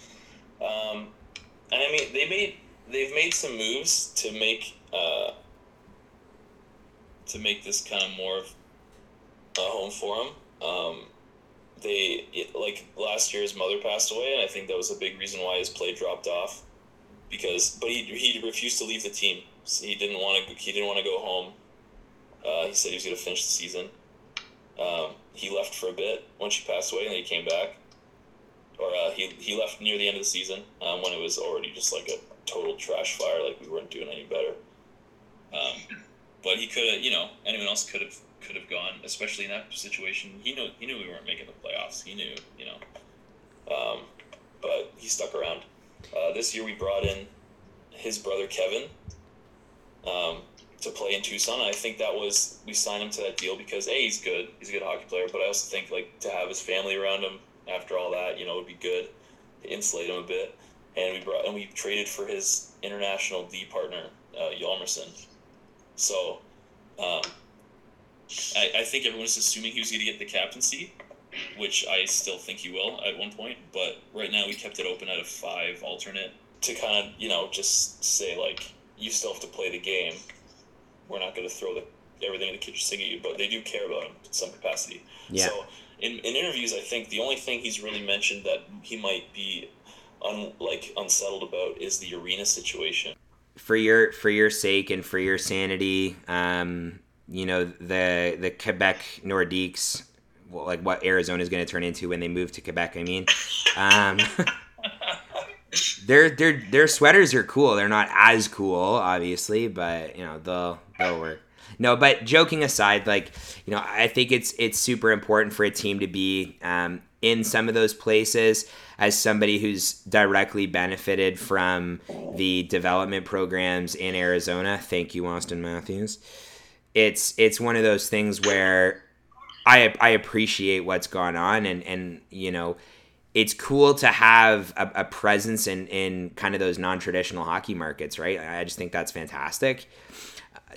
Um, and I mean, they made they've made some moves to make uh, to make this kind of more of a home for him. Um, they like last year his mother passed away, and I think that was a big reason why his play dropped off. Because, but he, he refused to leave the team. So he didn't want to. He didn't want to go home. Uh, he said he was going to finish the season. Um, he left for a bit when she passed away, and then he came back. Or uh, he he left near the end of the season um, when it was already just like a total trash fire. Like we weren't doing any better. Um, but he could have, you know, anyone else could have could have gone, especially in that situation. He knew he knew we weren't making the playoffs. He knew, you know. Um, but he stuck around. Uh, this year we brought in his brother Kevin um, to play in Tucson. I think that was we signed him to that deal because a he's good, he's a good hockey player, but I also think like to have his family around him after all that, you know, would be good to insulate him a bit. And we brought and we traded for his international D partner, uh, Hjalmarsson. So, um, I, I think everyone's assuming he was going to get the captaincy, which I still think he will at one point. But right now we kept it open at a five alternate to kind of you know just say like you still have to play the game. We're not going to throw the everything in the kitchen sink at you, but they do care about him in some capacity. Yeah. So in, in interviews, I think the only thing he's really mentioned that he might be un, like unsettled about is the arena situation. For your for your sake and for your sanity, um, you know the the Quebec Nordiques, like what Arizona is going to turn into when they move to Quebec. I mean, um, *laughs* their their their sweaters are cool. They're not as cool, obviously, but you know they'll they'll work. No, but joking aside, like you know, I think it's it's super important for a team to be um, in some of those places. As somebody who's directly benefited from the development programs in Arizona, thank you, Auston Matthews. It's it's one of those things where I I appreciate what's gone on, and and you know it's cool to have a, a, presence in, in kind of those non-traditional hockey markets, right? I just think that's fantastic.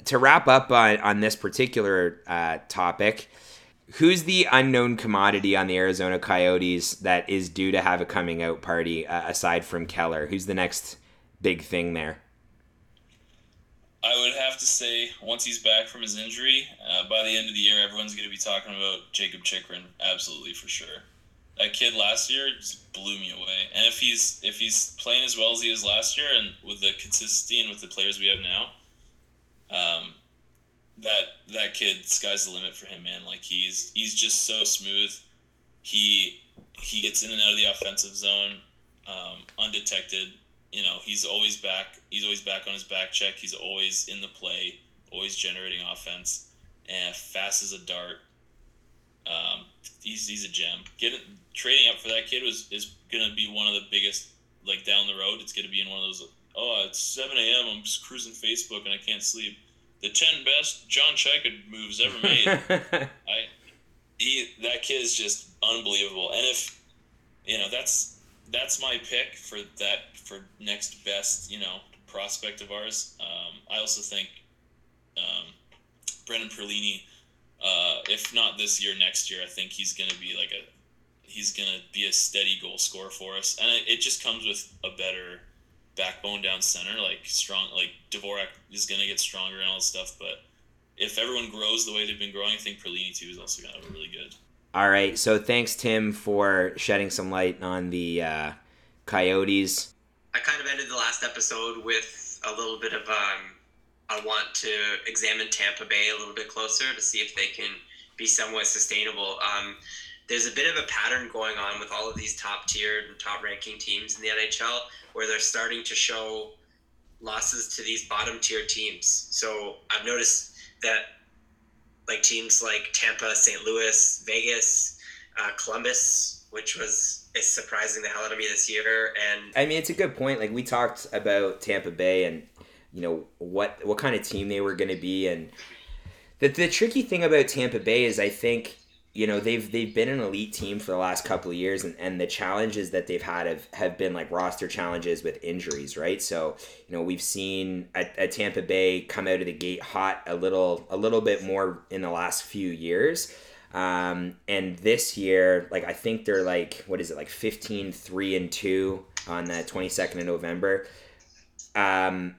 To wrap up on, on this particular uh, topic, who's the unknown commodity on the Arizona Coyotes that is due to have a coming out party uh, aside from Keller? Who's the next big thing there? I would have to say once he's back from his injury, uh, by the end of the year, everyone's going to be talking about Jakob Chychrun, absolutely for sure that kid last year just blew me away. And if he's if he's playing as well as he is last year, and with the consistency and with the players we have now, um, that that kid sky's the limit for him, man. Like he's he's just so smooth. He he gets in and out of the offensive zone, um, undetected. You know, he's always back. He's always back on his back check. He's always in the play, always generating offense, and fast as a dart. Um, he's he's a gem. Getting trading up for that kid was is gonna be one of the biggest like down the road. It's gonna be in one of those. Oh, it's seven a.m. I'm just cruising Facebook and I can't sleep. The ten best John Chayka moves ever made. *laughs* I he that kid is just unbelievable. And if you know that's that's my pick for that for next best you know prospect of ours. Um, I also think um, Brendan Perlini uh, if not this year, next year, I think he's going to be like a he's going to be a steady goal scorer for us, and it, it just comes with a better backbone down center, like strong, like Dvorak is going to get stronger and all this stuff. But if everyone grows the way they've been growing, I think Perlini too is also going to be really good. All right, so thanks Tim for shedding some light on the uh, Coyotes. I kind of ended the last episode with a little bit of um, I want to examine Tampa Bay a little bit closer to see if they can be somewhat sustainable. Um, there's a bit of a pattern going on with all of these top tiered and top ranking teams in the NHL where they're starting to show losses to these bottom tier teams. So I've noticed that like teams like Tampa, St. Louis, Vegas, uh, Columbus, which was is surprising the hell out of me this year. And I mean, it's a good point. Like we talked about Tampa Bay and you know what what kind of team they were going to be and the, the tricky thing about Tampa Bay is I think you know they've they've been an elite team for the last couple of years and, and the challenges that they've had have, have been like roster challenges with injuries right? So you know we've seen a, a Tampa Bay come out of the gate hot a little a little bit more in the last few years. Um, and this year like I think they're like what is it like 15 3 and 2 on the 22nd of November. Um,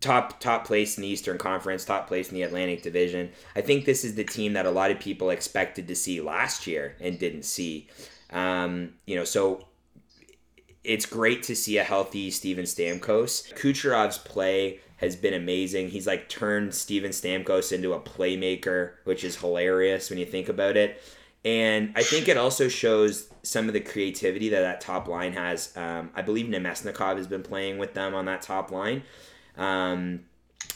top top place in the Eastern Conference, top place in the Atlantic Division. I think this is the team that a lot of people expected to see last year and didn't see. Um, you know, so it's great to see a healthy Steven Stamkos. Kucherov's play has been amazing. He's like turned Steven Stamkos into a playmaker, which is hilarious when you think about it. And I think it also shows some of the creativity that that top line has. Um, I believe Namestnikov has been playing with them on that top line. Um,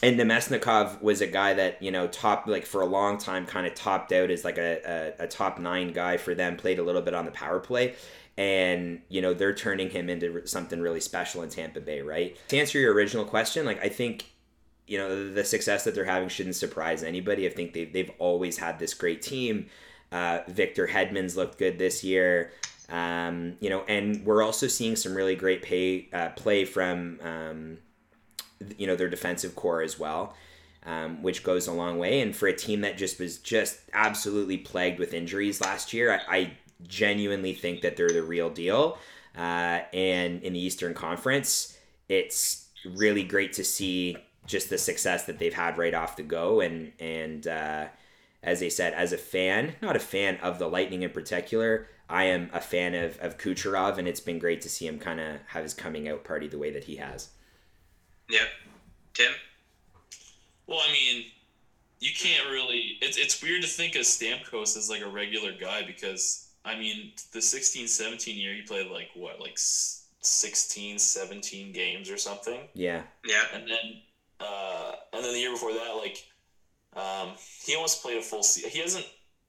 and Namestnikov was a guy that, you know, top, like for a long time, kind of topped out as like a, a, a top nine guy for them, played a little bit on the power play and you know they're turning him into something really special in Tampa Bay, right? To answer your original question, like I think you know the success that they're having shouldn't surprise anybody. I think they've they've always had this great team. Uh, Victor Hedman's looked good this year. Um, you know, and we're also seeing some really great pay uh, play from um, you know their defensive core as well. Um, which goes a long way. And for a team that just was just absolutely plagued with injuries last year, I, I genuinely think that they're the real deal. Uh, and in the Eastern Conference, it's really great to see just the success that they've had right off the go. And and uh, as they said, as a fan, not a fan of the Lightning in particular, I am a fan of, of Kucherov, and it's been great to see him kind of have his coming out party the way that he has. Yep. Tim? Well, I mean, you can't really. It's, it's weird to think of Stamkos as like a regular guy because I mean, the 16 17 year, he played like what, like 16, 17 games or something? Yeah. Yeah. And then, uh, and then the year before that, like, um, he almost played a full season. He hasn't,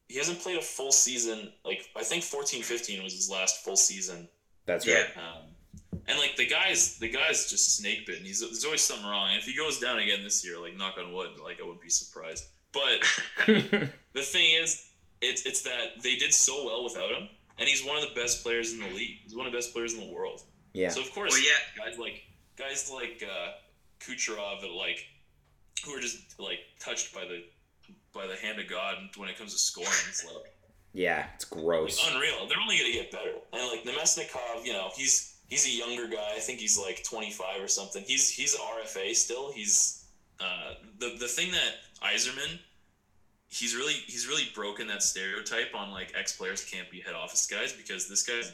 he hasn't played a full season. Like, I think 14 15 was his last full season. That's right. Um, and like the guy's, the guy's just snake bitten. He's there's always something wrong. And if he goes down again this year, like knock on wood, like I wouldn't be surprised. But *laughs* the thing is, it's it's that they did so well without him, and he's one of the best players in the league. He's one of the best players in the world. yeah. So of course, Well, yeah. guys like guys like uh, Kucherov, that like who are just like touched by the by the hand of God when it comes to scoring. It's like, Yeah. It's like gross. unreal. They're only gonna get better. And like Namestnikov, you know, he's he's a younger guy. I think he's like 25 or something. He's he's an RFA still. He's uh, the the thing that Yzerman he's really he's really broken that stereotype on like ex players can't be head office guys because this guy's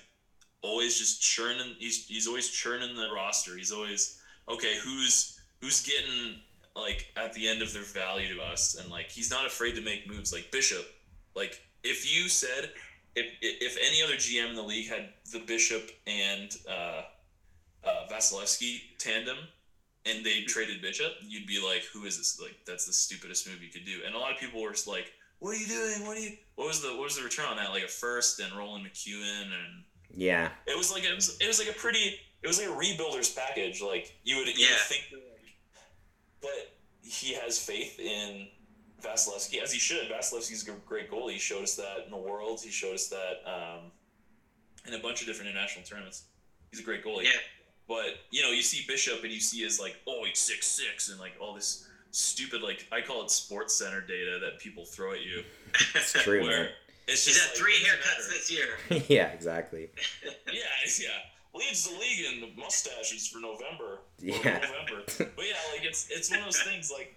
always just churning he's he's always churning the roster. He's always okay, who's who's getting like at the end of their value to us and like he's not afraid to make moves like Bishop. Like if you said if if any other GM in the league had the Bishop and uh, uh, Vasilevskiy tandem, and they traded Bishop, you'd be like, "Who is this? Like, that's the stupidest move you could do." And a lot of people were just like, "What are you doing? What are you? What was the what was the return on that? Like a first and Roland McEwen, and Yeah. it was like it was it was like a pretty it was like a rebuilder's package. Like you would you Yeah. would think, that, but he has faith in Vasilevskiy as he should. Vasilevskiy's a great goalie. He showed us that in the world. He showed us that um, in a bunch of different international tournaments. He's a great goalie. Yeah. But you know, you see Bishop and you see his like, oh, he's six six and like all this stupid like I call it sports center data that people throw at you. *laughs* It's true, where man. it's He's had like, three haircuts matter. this year. *laughs* yeah, exactly. *laughs* Yeah, it's- yeah. Leads the league in the mustaches for November. Yeah. November. But yeah, like it's it's one of those things like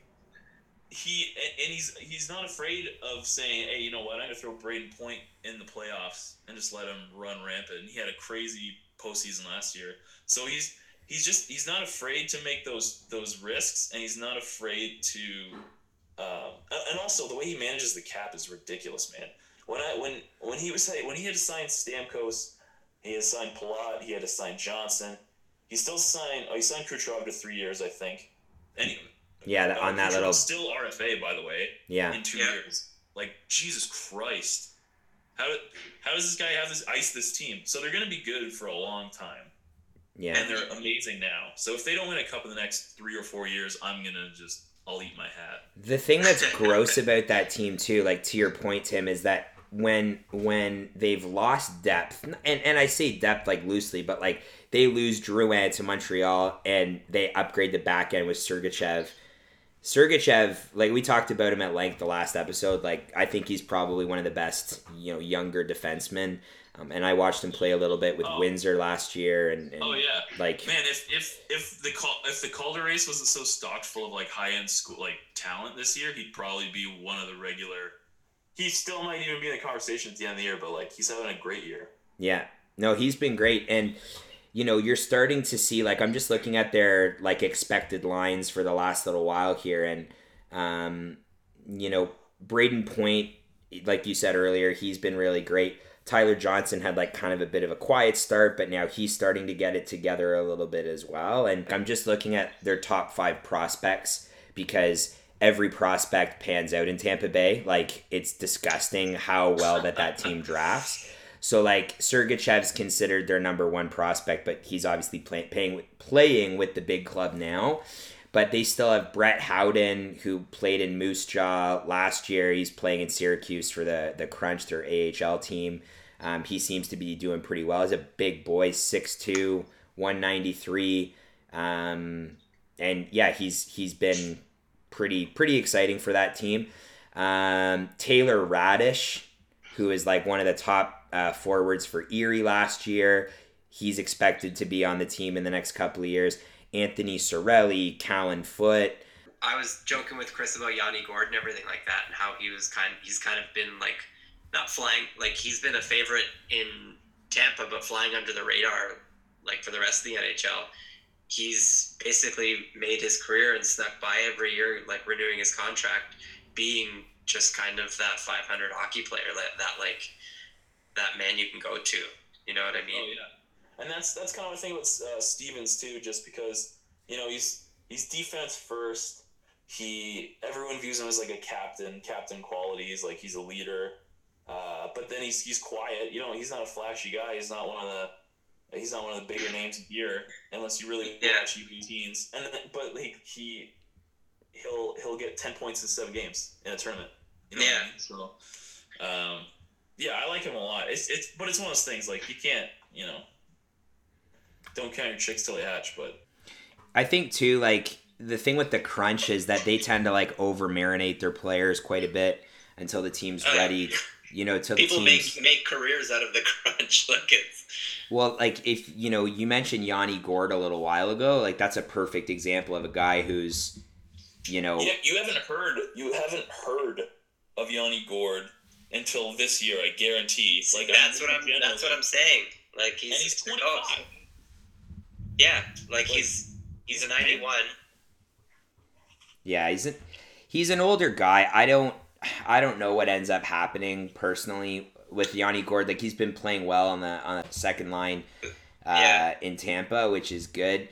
he and he's he's not afraid of saying, hey, you know what? I'm gonna throw Brayden Point in the playoffs and just let him run rampant. And he had a crazy postseason last year, so he's he's just he's not afraid to make those those risks, and he's not afraid to. Um, and also the way he manages the cap is ridiculous, man. When I when when he was when he had to sign Stamkos, he had to sign Palat, he had to sign Johnson. He still signed. Oh, he signed Kucherov to three years, I think. He- Yeah, that, on that little. still RFA, by the way, Yeah. in two Yeah. years. Like Jesus Christ, how how does this guy have this ice this team? So they're gonna be good for a long time, Yeah. and they're amazing now. So if they don't win a cup in the next three or four years, I'm gonna just I'll eat my hat. The thing that's *laughs* gross about that team too, like to your point, Tim, is that when when they've lost depth, and and I say depth like loosely, but like they lose Drouin to Montreal and they upgrade the back end with Sergachev. Sergachev, like we talked about him at length the last episode, like I think he's probably one of the best, you know, younger defensemen. Um, and I watched him play a little bit with Oh. Windsor last year, and, and Oh yeah, like man. If if if the if the Calder race wasn't so stocked full of like high end school like talent this year, he'd probably be one of the regular. He still might even be in the conversation at the end of the year, but like he's having a great year. Yeah. No, he's been great. And, you know, you're starting to see like I'm just looking at their like expected lines for the last little while here, and um, you know, Brayden Point, like you said earlier, he's been really great. Tyler Johnson had like kind of a bit of a quiet start, but now he's starting to get it together a little bit as well. And I'm just looking at their top five prospects because every prospect pans out in Tampa Bay. Like it's disgusting how well that that team drafts. So like Sergachev's considered their number one prospect, but he's obviously play, paying, playing with the big club now. But they still have Brett Howden, who played in Moose Jaw last year. He's playing in Syracuse for the the Crunch, their AHL team. Um, he seems to be doing pretty well. He's a big boy, 6'2", 193. Um, and yeah, he's he's been pretty pretty exciting for that team. Um, Taylor Raddysh, who is like one of the top uh, forwards for Erie last year, he's expected to be on the team in the next couple of years. Anthony Cirelli, Callan Foote. I was joking with Chris about Yanni Gourde and everything like that, and how he was kind. He's kind of been like not flying like he's been a favorite in Tampa, but flying under the radar like for the rest of the NHL. He's basically made his career and snuck by every year, like renewing his contract, being just kind of that 500 hockey player that, that like that man you can go to. You know what I mean? Oh yeah, and that's that's kind of the thing with uh, Stevens too, just because you know he's he's defense first. He everyone views him as like a captain, captain qualities, like he's a leader. Uh, but then he's he's quiet. You know, he's not a flashy guy. He's not one of the he's not one of the bigger names here unless you really Yeah. watch U18s. And then, but like he he'll he'll get ten points in seven games in a tournament. You know Yeah. So, um, yeah, I like him a lot. It's it's but it's one of those things like you can't you know don't count your chicks till they hatch. But I think too, like the thing with the crunch is that they tend to like over marinate their players quite a bit until the team's yeah. ready. You know, till the People team's make make careers out of the *laughs* crunch. Like it's well, like if you know, you mentioned Yanni Gourde a little while ago. Like that's a perfect example of a guy who's, you know, you, you haven't heard you haven't heard of Yanni Gourde until this year. I guarantee. Like that's what I'm. generally. That's what I'm saying. Like he's, And he's twenty oh, five. yeah, like he's he's a 91. Yeah, he's an he's an older guy. I don't I don't know what ends up happening personally with Yanni Gourde. Like he's been playing well on the on the second line uh, Yeah. in Tampa, which is good.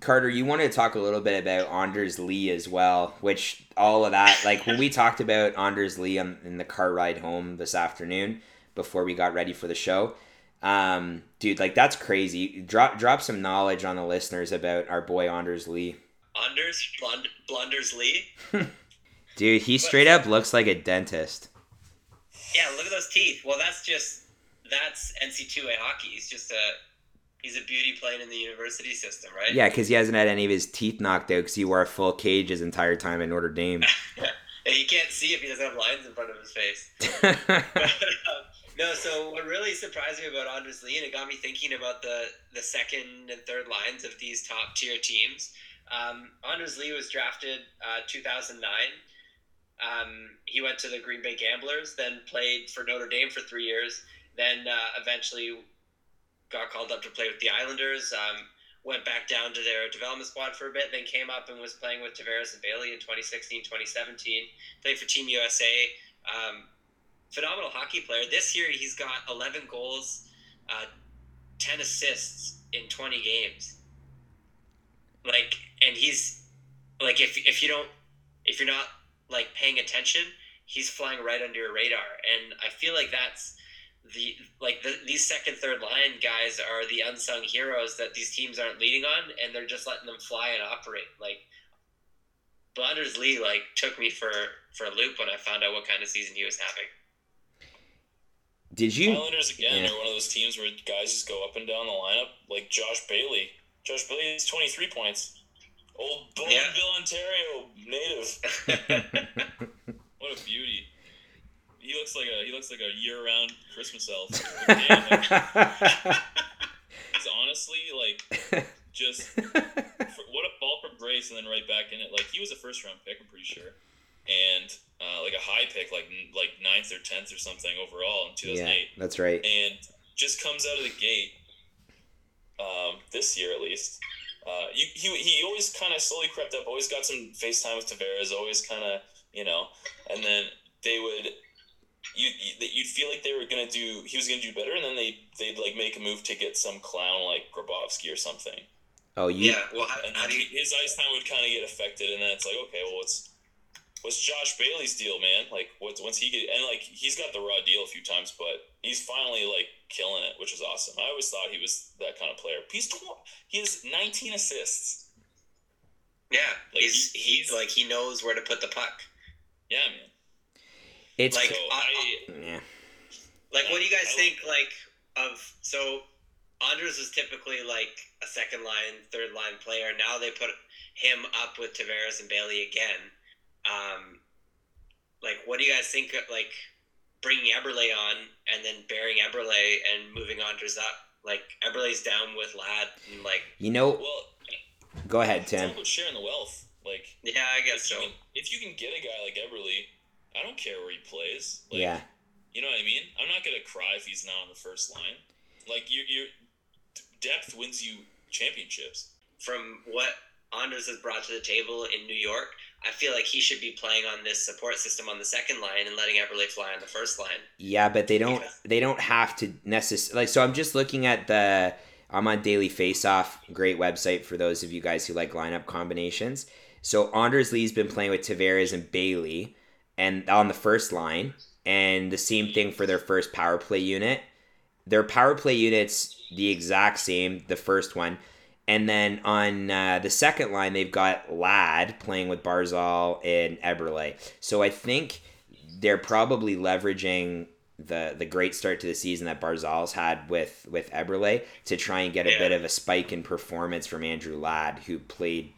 Carter, you wanted to talk a little bit about Anders Lee as well, which all of that, like when we *laughs* talked about Anders Lee on, in the car ride home this afternoon before we got ready for the show, um, dude, like that's crazy. Drop drop some knowledge on the listeners about our boy Anders Lee. Anders Blund, Blunders Lee. *laughs* Dude, he straight up looks like a dentist. Yeah, look at those teeth. Well, that's just that's NC2A hockey. He's just a he's a beauty playing in the university system, right? Yeah, because he hasn't had any of his teeth knocked out because he wore a full cage his entire time at Notre Dame. *laughs* And you can't see if he doesn't have lines in front of his face. But, *laughs* um, *laughs* no, so what really surprised me about Anders Lee, and it got me thinking about the the second and third lines of these top tier teams. Um, Anders Lee was drafted uh, 2009. Um, he went to the Green Bay Gamblers, then played for Notre Dame for three years, then uh, eventually got called up to play with the Islanders. Um, went back down to their development squad for a bit, then came up and was playing with Tavares and Bailey in 2016, 2017. Played for Team USA. Um, phenomenal hockey player. This year he's got 11 goals, uh, 10 assists in 20 games. Like, and he's like, if if you don't, if you're not like paying attention, he's flying right under your radar. And I feel like that's the like the, these second, third line guys are the unsung heroes that these teams aren't leading on, and they're just letting them fly and operate. Like Blunders Lee, like took me for for a loop when I found out what kind of season he was having. Did you? Islanders again Yeah. are one of those teams where guys just go up and down the lineup, like Josh Bailey. Josh Bailey has twenty three points. Old Bowmanville, Ontario native. *laughs* What a beauty. He looks like a he looks like a year round Christmas elf. *laughs* Like, damn, like, he's honestly like just for, what a ball from grace and then right back in it. Like he was a first round pick, I'm pretty sure, and uh, like a high pick, like like ninth or tenth or something overall in 2008 yeah, that's right. and just comes out of the gate. Um, this year at least. Uh, you, he he always kind of slowly crept up. Always got some FaceTime with Tavares. Always kind of you know, and then they would. You, you'd feel like they were gonna do. He was gonna do better, and then they they'd like make a move to get some clown like Grabovski or something. Oh, you, Yeah. Well, how, And how do you? his ice time would kind of get affected, and then it's like, okay, well, what's what's Josh Bailey's deal, man? Like, what's once he get and like he's got the raw deal a few times, but he's finally like killing it, which is awesome. I always thought he was that kind of player. He's tw- he has 19 assists. Yeah, Like, he's he- he he's- like he knows where to put the puck. Yeah, man. It's like- So I, yeah. Like, what do you guys I think? Like of so, Anders is typically like a second line, third line player. Now they put him up with Tavares and Bailey again. Um, like, what do you guys think? of, Like bringing Eberle on and then burying Eberle and moving Anders up. Like Eberle's down with Ladd and like You know, well, go ahead, it's Tim. all about sharing the wealth. Like, yeah, I guess if so. you, can, if you can get a guy like Eberle, I don't care where he plays. Like, Yeah. You know what I mean? I'm not gonna cry if he's not on the first line. Like you, you depth wins you championships. From what Anders has brought to the table in New York, I feel like he should be playing on this support system on the second line and letting Eberle fly on the first line. Yeah, but they don't Because- they don't have to necessarily like so I'm just looking at the I'm on Daily Faceoff, great website for those of you guys who like lineup combinations. So Anders Lee's been playing with Tavares and Bailey and on the first line and the same thing for their first power play unit. Their power play units the exact same, the first one. And then on uh, the second line, they've got Ladd playing with Barzal and Eberle. So I think they're probably leveraging the the great start to the season that Barzal's had with with Eberle to try and get a Yeah. bit of a spike in performance from Andrew Ladd, who played,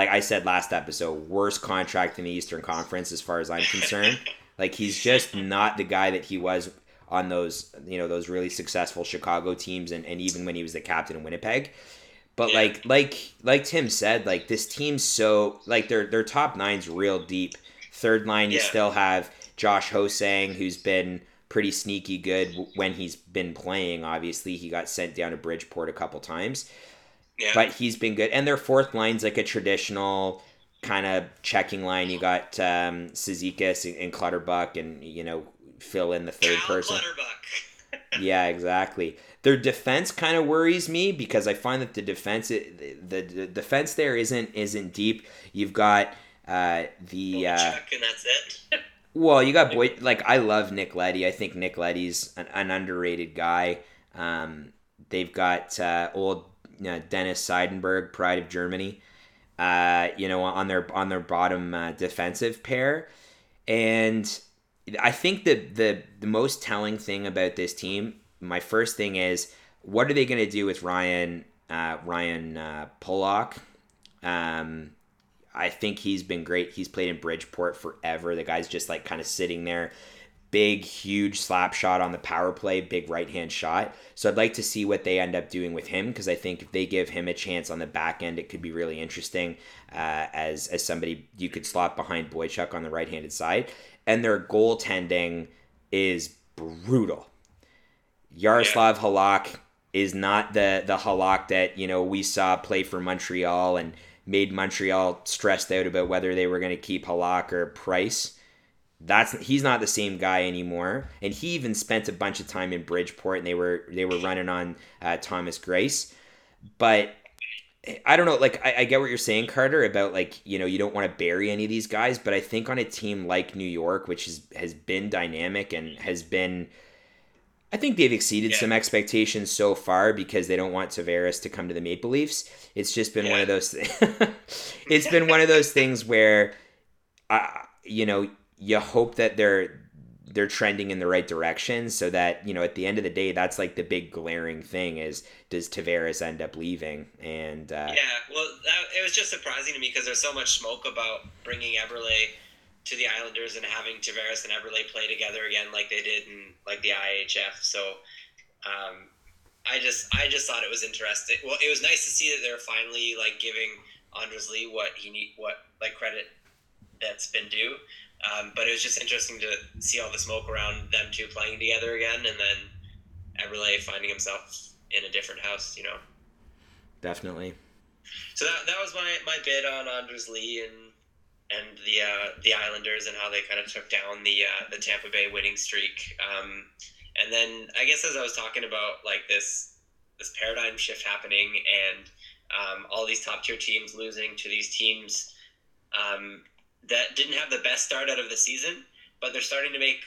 like I said last episode, worst contract in the Eastern Conference as far as I'm concerned. *laughs* like he's just not the guy that he was on those you know those really successful Chicago teams and, and even when he was the captain in Winnipeg. But Yeah. like like like Tim said, like this team's so like their their top nine's real deep. Third line, you still have Josh Ho-Sang, who's been pretty sneaky good when he's been playing. Obviously, he got sent down to Bridgeport a couple times, Yeah. but he's been good. And their fourth line's like a traditional kind of checking line. You got um, Cizikas and, Clutterbuck, and you know fill in the third Cal person. *laughs* Yeah, exactly. Their defense kind of worries me because I find that the defense the, the, the defense there isn't isn't deep. You've got uh, the uh, and that's it. well, you got boy like I love Nick Leddy. I think Nick Leddy's an, an underrated guy. Um, they've got uh, old know, Dennis Seidenberg, pride of Germany. Uh, you know, on their on their bottom uh, defensive pair, and I think that the the most telling thing about this team, my first thing is, what are they going to do with Ryan uh, Ryan uh, Pulock? Um, I think he's been great. He's played in Bridgeport forever. The guy's just like kind of sitting there. Big, huge slap shot on the power play, big right hand shot. So I'd like to see what they end up doing with him because I think if they give him a chance on the back end, it could be really interesting uh, as as somebody you could slot behind Boychuk on the right handed side. And their goaltending is brutal. Yaroslav Halak is not the the Halak that you know we saw play for Montreal and made Montreal stressed out about whether they were going to keep Halak or Price. That's he's not the same guy anymore, and he even spent a bunch of time in Bridgeport, and they were they were running on uh, Thomas Greiss, but I don't know. Like I, I get what you're saying, Carter, about like you know you don't want to bury any of these guys, but I think on a team like New York, which has has been dynamic and has been I think they've exceeded Yeah. some expectations so far because they don't want Tavares to come to the Maple Leafs. It's just been one of those. Things. *laughs* It's been one of those things where, I, you know, you hope that they're they're trending in the right direction, so that you know at the end of the day, that's like the big glaring thing is does Tavares end up leaving? And uh, Yeah, well, that, it was just surprising to me because there's so much smoke about bringing Eberle to the Islanders and having Tavares and Eberle play together again, like they did in like the IHF. So, um, I just I just thought it was interesting. Well, it was nice to see that they're finally like giving Anders Lee what he need, what like credit that's been due. Um, but it was just interesting to see all the smoke around them two playing together again, and then Eberle finding himself in a different house. You know. definitely. So that, that was my, my bid on Anders Lee and and the uh, the Islanders and how they kind of took down the uh, the Tampa Bay winning streak. Um, and then I guess as I was talking about like this this paradigm shift happening and um, all these top tier teams losing to these teams um, that didn't have the best start out of the season, but they're starting to make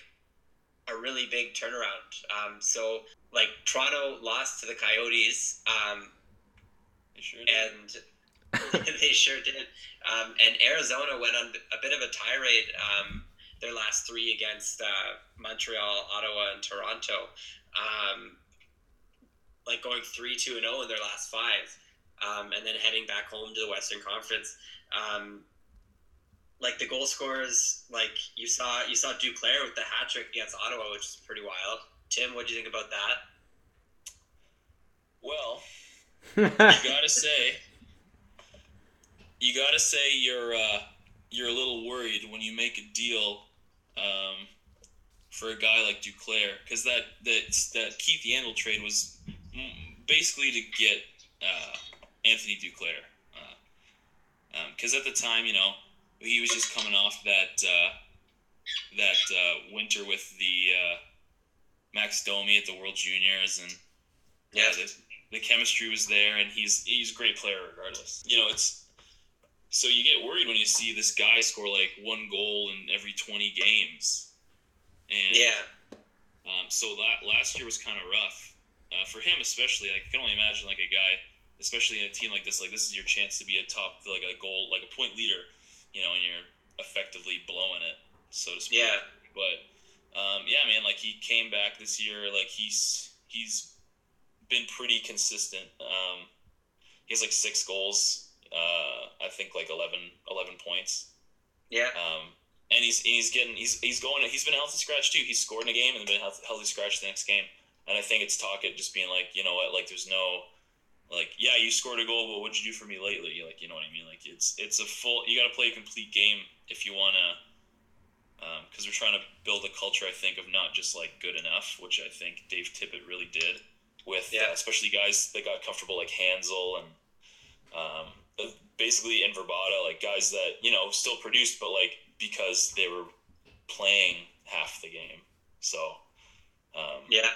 a really big turnaround. Um, so like Toronto lost to the Coyotes. Um, They sure and *laughs* they sure did. Um, and Arizona went on a bit of a tirade um, their last three against uh, Montreal, Ottawa, and Toronto. Um, like going three, two, and zero in their last five, um, and then heading back home to the Western Conference. Um, like the goal scorers, like you saw, you saw Duclair with the hat trick against Ottawa, which is pretty wild. Tim, what do you think about that? Well, *laughs* you gotta say, you gotta say you're uh, you're a little worried when you make a deal um, for a guy like Duclair because that that that Keith Yandle trade was mm, basically to get uh, Anthony Duclair because at the time you know he was just coming off that uh, that uh, winter with the uh, Max Domi at the World Juniors and yeah, the, the chemistry was there, and he's he's a great player regardless. You know, it's so you get worried when you see this guy score like one goal in every twenty games, and Yeah, um, so that last year was kind of rough uh, for him, especially. Like, I can only imagine like a guy, especially in a team like this. Like, this is your chance to be a top, like a goal, like a point leader. You know, and you're effectively blowing it, so to speak. yeah. But um, yeah, man, like he came back this year. Like he's he's been pretty consistent. Um, he has like six goals. Uh, I think like 11, 11 points. Yeah, Um, and he's he's getting he's he's going he's been a healthy scratch too. He's scored in a game and been healthy, healthy scratch the next game. And I think it's talk it just being like, you know what, like there's no like yeah, you scored a goal, but what'd you do for me lately? Like you know what I mean? Like it's it's a full you got to play a complete game if you want to. Because we're trying to build a culture, I think, of not just like good enough, which I think Dave Tippett really did with, Yeah. uh, especially guys that got comfortable like Hanzal and um, uh, basically in Vrbata, like guys that you know still produced, but like because they were playing half the game. So, um, yeah,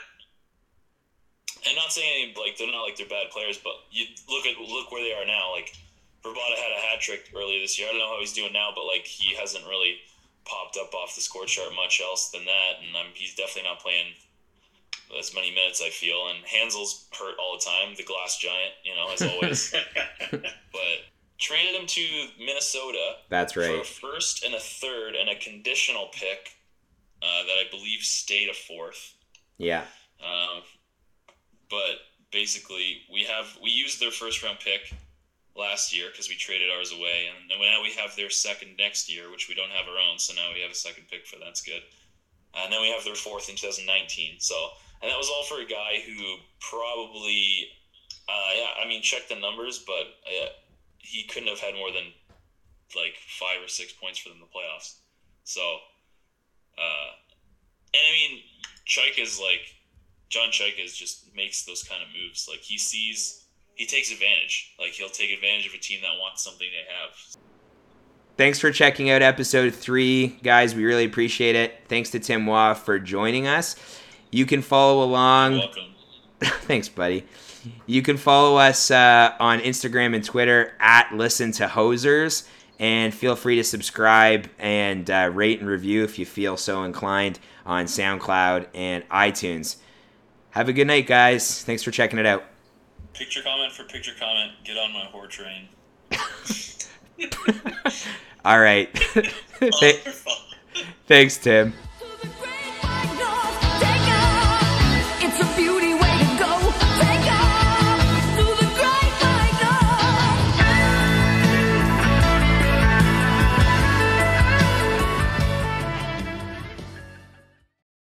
and not saying like they're not like they're bad players, but you look at look where they are now. Like Vrbata had a hat trick earlier this year. I don't know how he's doing now, but like he hasn't really popped up off the score chart much else than that, and um, he's definitely not playing as many minutes. I feel, and Hanzal's hurt all the time, the glass giant, you know, as always. *laughs* but traded him to Minnesota That's for a right. first and a third and a conditional pick uh, that I believe stayed a fourth. Yeah. Um, but basically, we have we used their first round pick last year because we traded ours away, and now we have their second next year, which we don't have our own. So now we have a second pick for that's good. And then we have their fourth in 2019. So and that was all for a guy who probably, uh, yeah, I mean, check the numbers, but uh, he couldn't have had more than like five or six points for them in the playoffs. So, uh, and I mean, Chayka is like John Chayka is just makes those kind of moves. Like he sees, he takes advantage. Like he'll take advantage of a team that wants something they have. Thanks for checking out episode three, guys. We really appreciate it. Thanks to Tim Watt for joining us. You can follow along. Welcome. *laughs* Thanks, buddy. You can follow us uh, on Instagram and Twitter at Listen to Hosers, and feel free to subscribe and uh, rate and review if you feel so inclined on SoundCloud and iTunes. Have a good night, guys. Thanks for checking it out. Picture comment for picture comment. Get on my whore train. *laughs* All right. *laughs* Thanks, Tim.